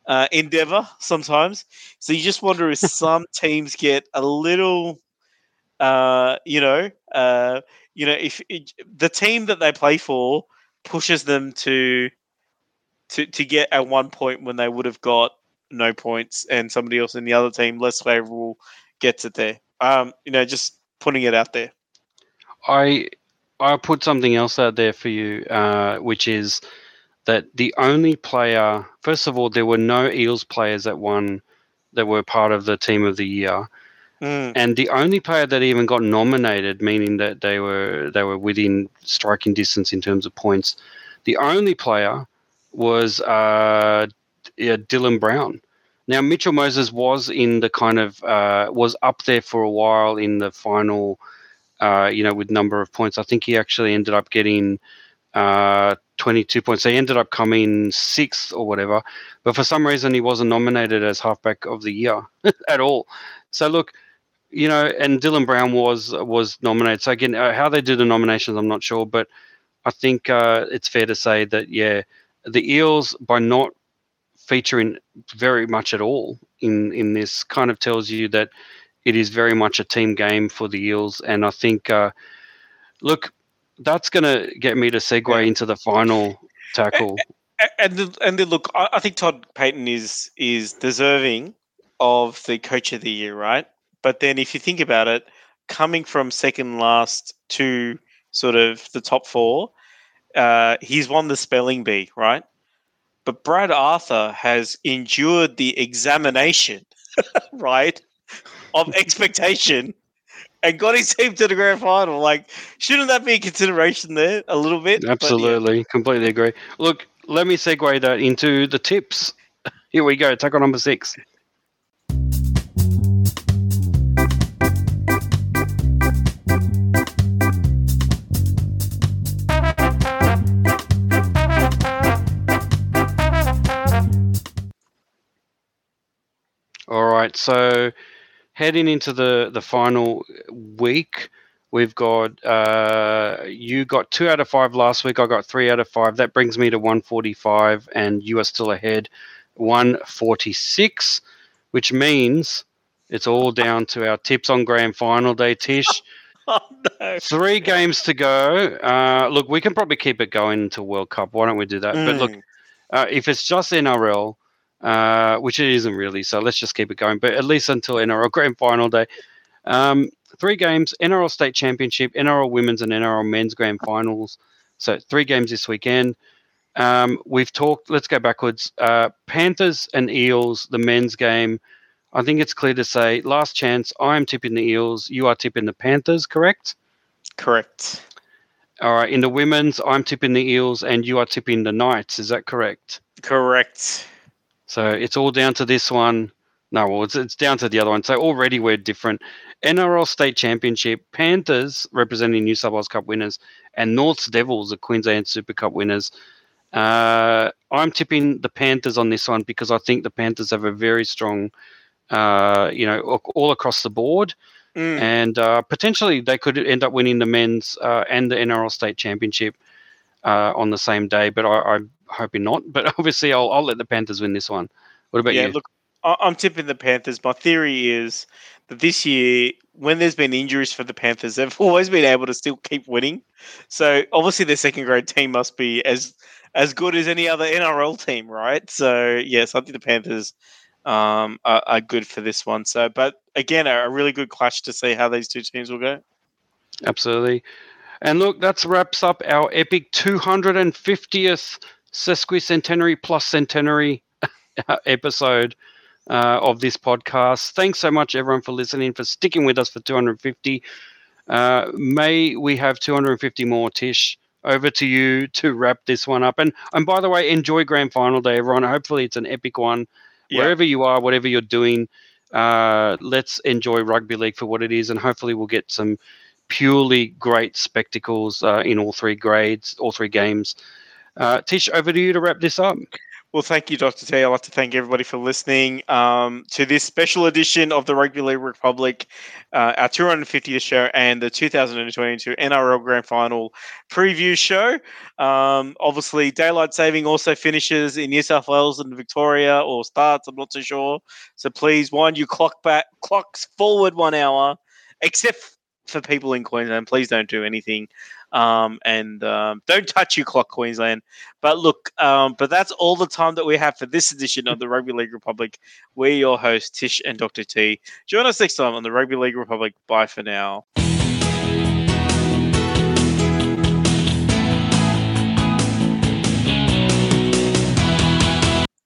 uh, endeavor sometimes. So you just wonder if some teams get a little, uh, you know, uh, you know, if it, the team that they play for pushes them to to to get at one point when they would have got no points, and somebody else in the other team less favorable gets it there. Um, you know, just putting it out there. I I put something else out there for you, uh, which is that the only player. First of all, there were no Eels players that won that were part of the team of the year. Mm. And the only player that even got nominated, meaning that they were they were within striking distance in terms of points, the only player was uh, yeah, Dylan Brown. Now Mitchell Moses was in the kind of uh, was up there for a while in the final, uh, you know, with number of points. I think he actually ended up getting uh, 22 points. He ended up coming sixth or whatever. But for some reason, he wasn't nominated as halfback of the year at all. So look, you know, and Dylan Brown was was nominated. So again, uh, how they do the nominations, I'm not sure, but I think uh, it's fair to say that yeah, the Eels by not featuring very much at all in in this kind of tells you that it is very much a team game for the Eels, and I think uh, look, that's going to get me to segue into the final tackle. And and, and look, I think Todd Payten is is deserving of the coach of the year, right? But then if you think about it, coming from second last to sort of the top four, uh, he's won the spelling bee, right? But Brad Arthur has endured the examination, right, of expectation and got his team to the grand final. Like, shouldn't that be a consideration there a little bit? But, yeah. Absolutely, completely agree. Look, let me segue that into the tips. Here we go. Tackle number six. All right, so heading into the the final week, we've got uh, you got two out of five last week. I got three out of five. That brings me to one forty five, and you are still ahead, one forty six, which means it's all down to our tips on grand final day, Tish. Oh no! Three games to go. Uh, look, we can probably keep it going until World Cup. Why don't we do that? But look, Mm. uh, if it's just NRL, uh, which it isn't really, so let's just keep it going. But at least until NRL Grand Final day, um, three games: NRL State Championship, NRL Women's, and NRL Men's Grand Finals. So three games this weekend. Um, we've talked. Let's go backwards. Uh, Panthers and Eels, the men's game. I think it's clear to say, last chance. I am tipping the Eels. You are tipping the Panthers, correct? Correct. All right. In the women's, I'm tipping the Eels, and you are tipping the Knights. Is that correct? Correct. So it's all down to this one. No, well, it's, it's down to the other one. So already we're different. NRL State Championship, Panthers representing New South Wales Cup winners, and Norths Devils, the Queensland Super Cup winners. Uh, I'm tipping the Panthers on this one because I think the Panthers have a very strong, uh, you know, all- across the board, Mm. and uh, potentially they could end up winning the men's uh, and the NRL State Championship uh, on the same day. But I, I'm hoping not. But obviously, I'll, I'll let the Panthers win this one. What about you? yeah, you? look, I'm tipping the Panthers. My theory is that this year, when there's been injuries for the Panthers, they've always been able to still keep winning. So obviously, their second grade team must be as as good as any other NRL team, right? So yes, I think the Panthers um, are, are good for this one. So, but again, a, a really good clash to see how these two teams will go. Absolutely. And look, that wraps up our epic 250th sesquicentenary plus centenary episode uh, of this podcast. Thanks so much, everyone, for listening, for sticking with us for 250. Uh, may we have 250 more, Tish. Over to you to wrap this one up. And and by the way, enjoy grand final day, everyone. Hopefully, it's an epic one. Yeah. Wherever you are, whatever you're doing, uh, let's enjoy rugby league for what it is, and hopefully, we'll get some purely great spectacles uh, in all three grades, all three games. Uh, Tish, over to you to wrap this up. Well, thank you, Dr. T. I'd like to thank everybody for listening um, to this special edition of the Rugby League Republic, uh, our 250th show, and the 2022 NRL Grand Final preview show. Um, obviously, daylight saving also finishes in New South Wales and Victoria, or starts. I'm not too sure. So please wind your clock back, clocks forward one hour, except for people in Queensland. Please don't do anything. Um, and um, don't touch your clock, Queensland. But look, um, but that's all the time that we have for this edition of the Rugby League Republic. We're your hosts, Tish and Dr. T. Join us next time on the Rugby League Republic. Bye for now.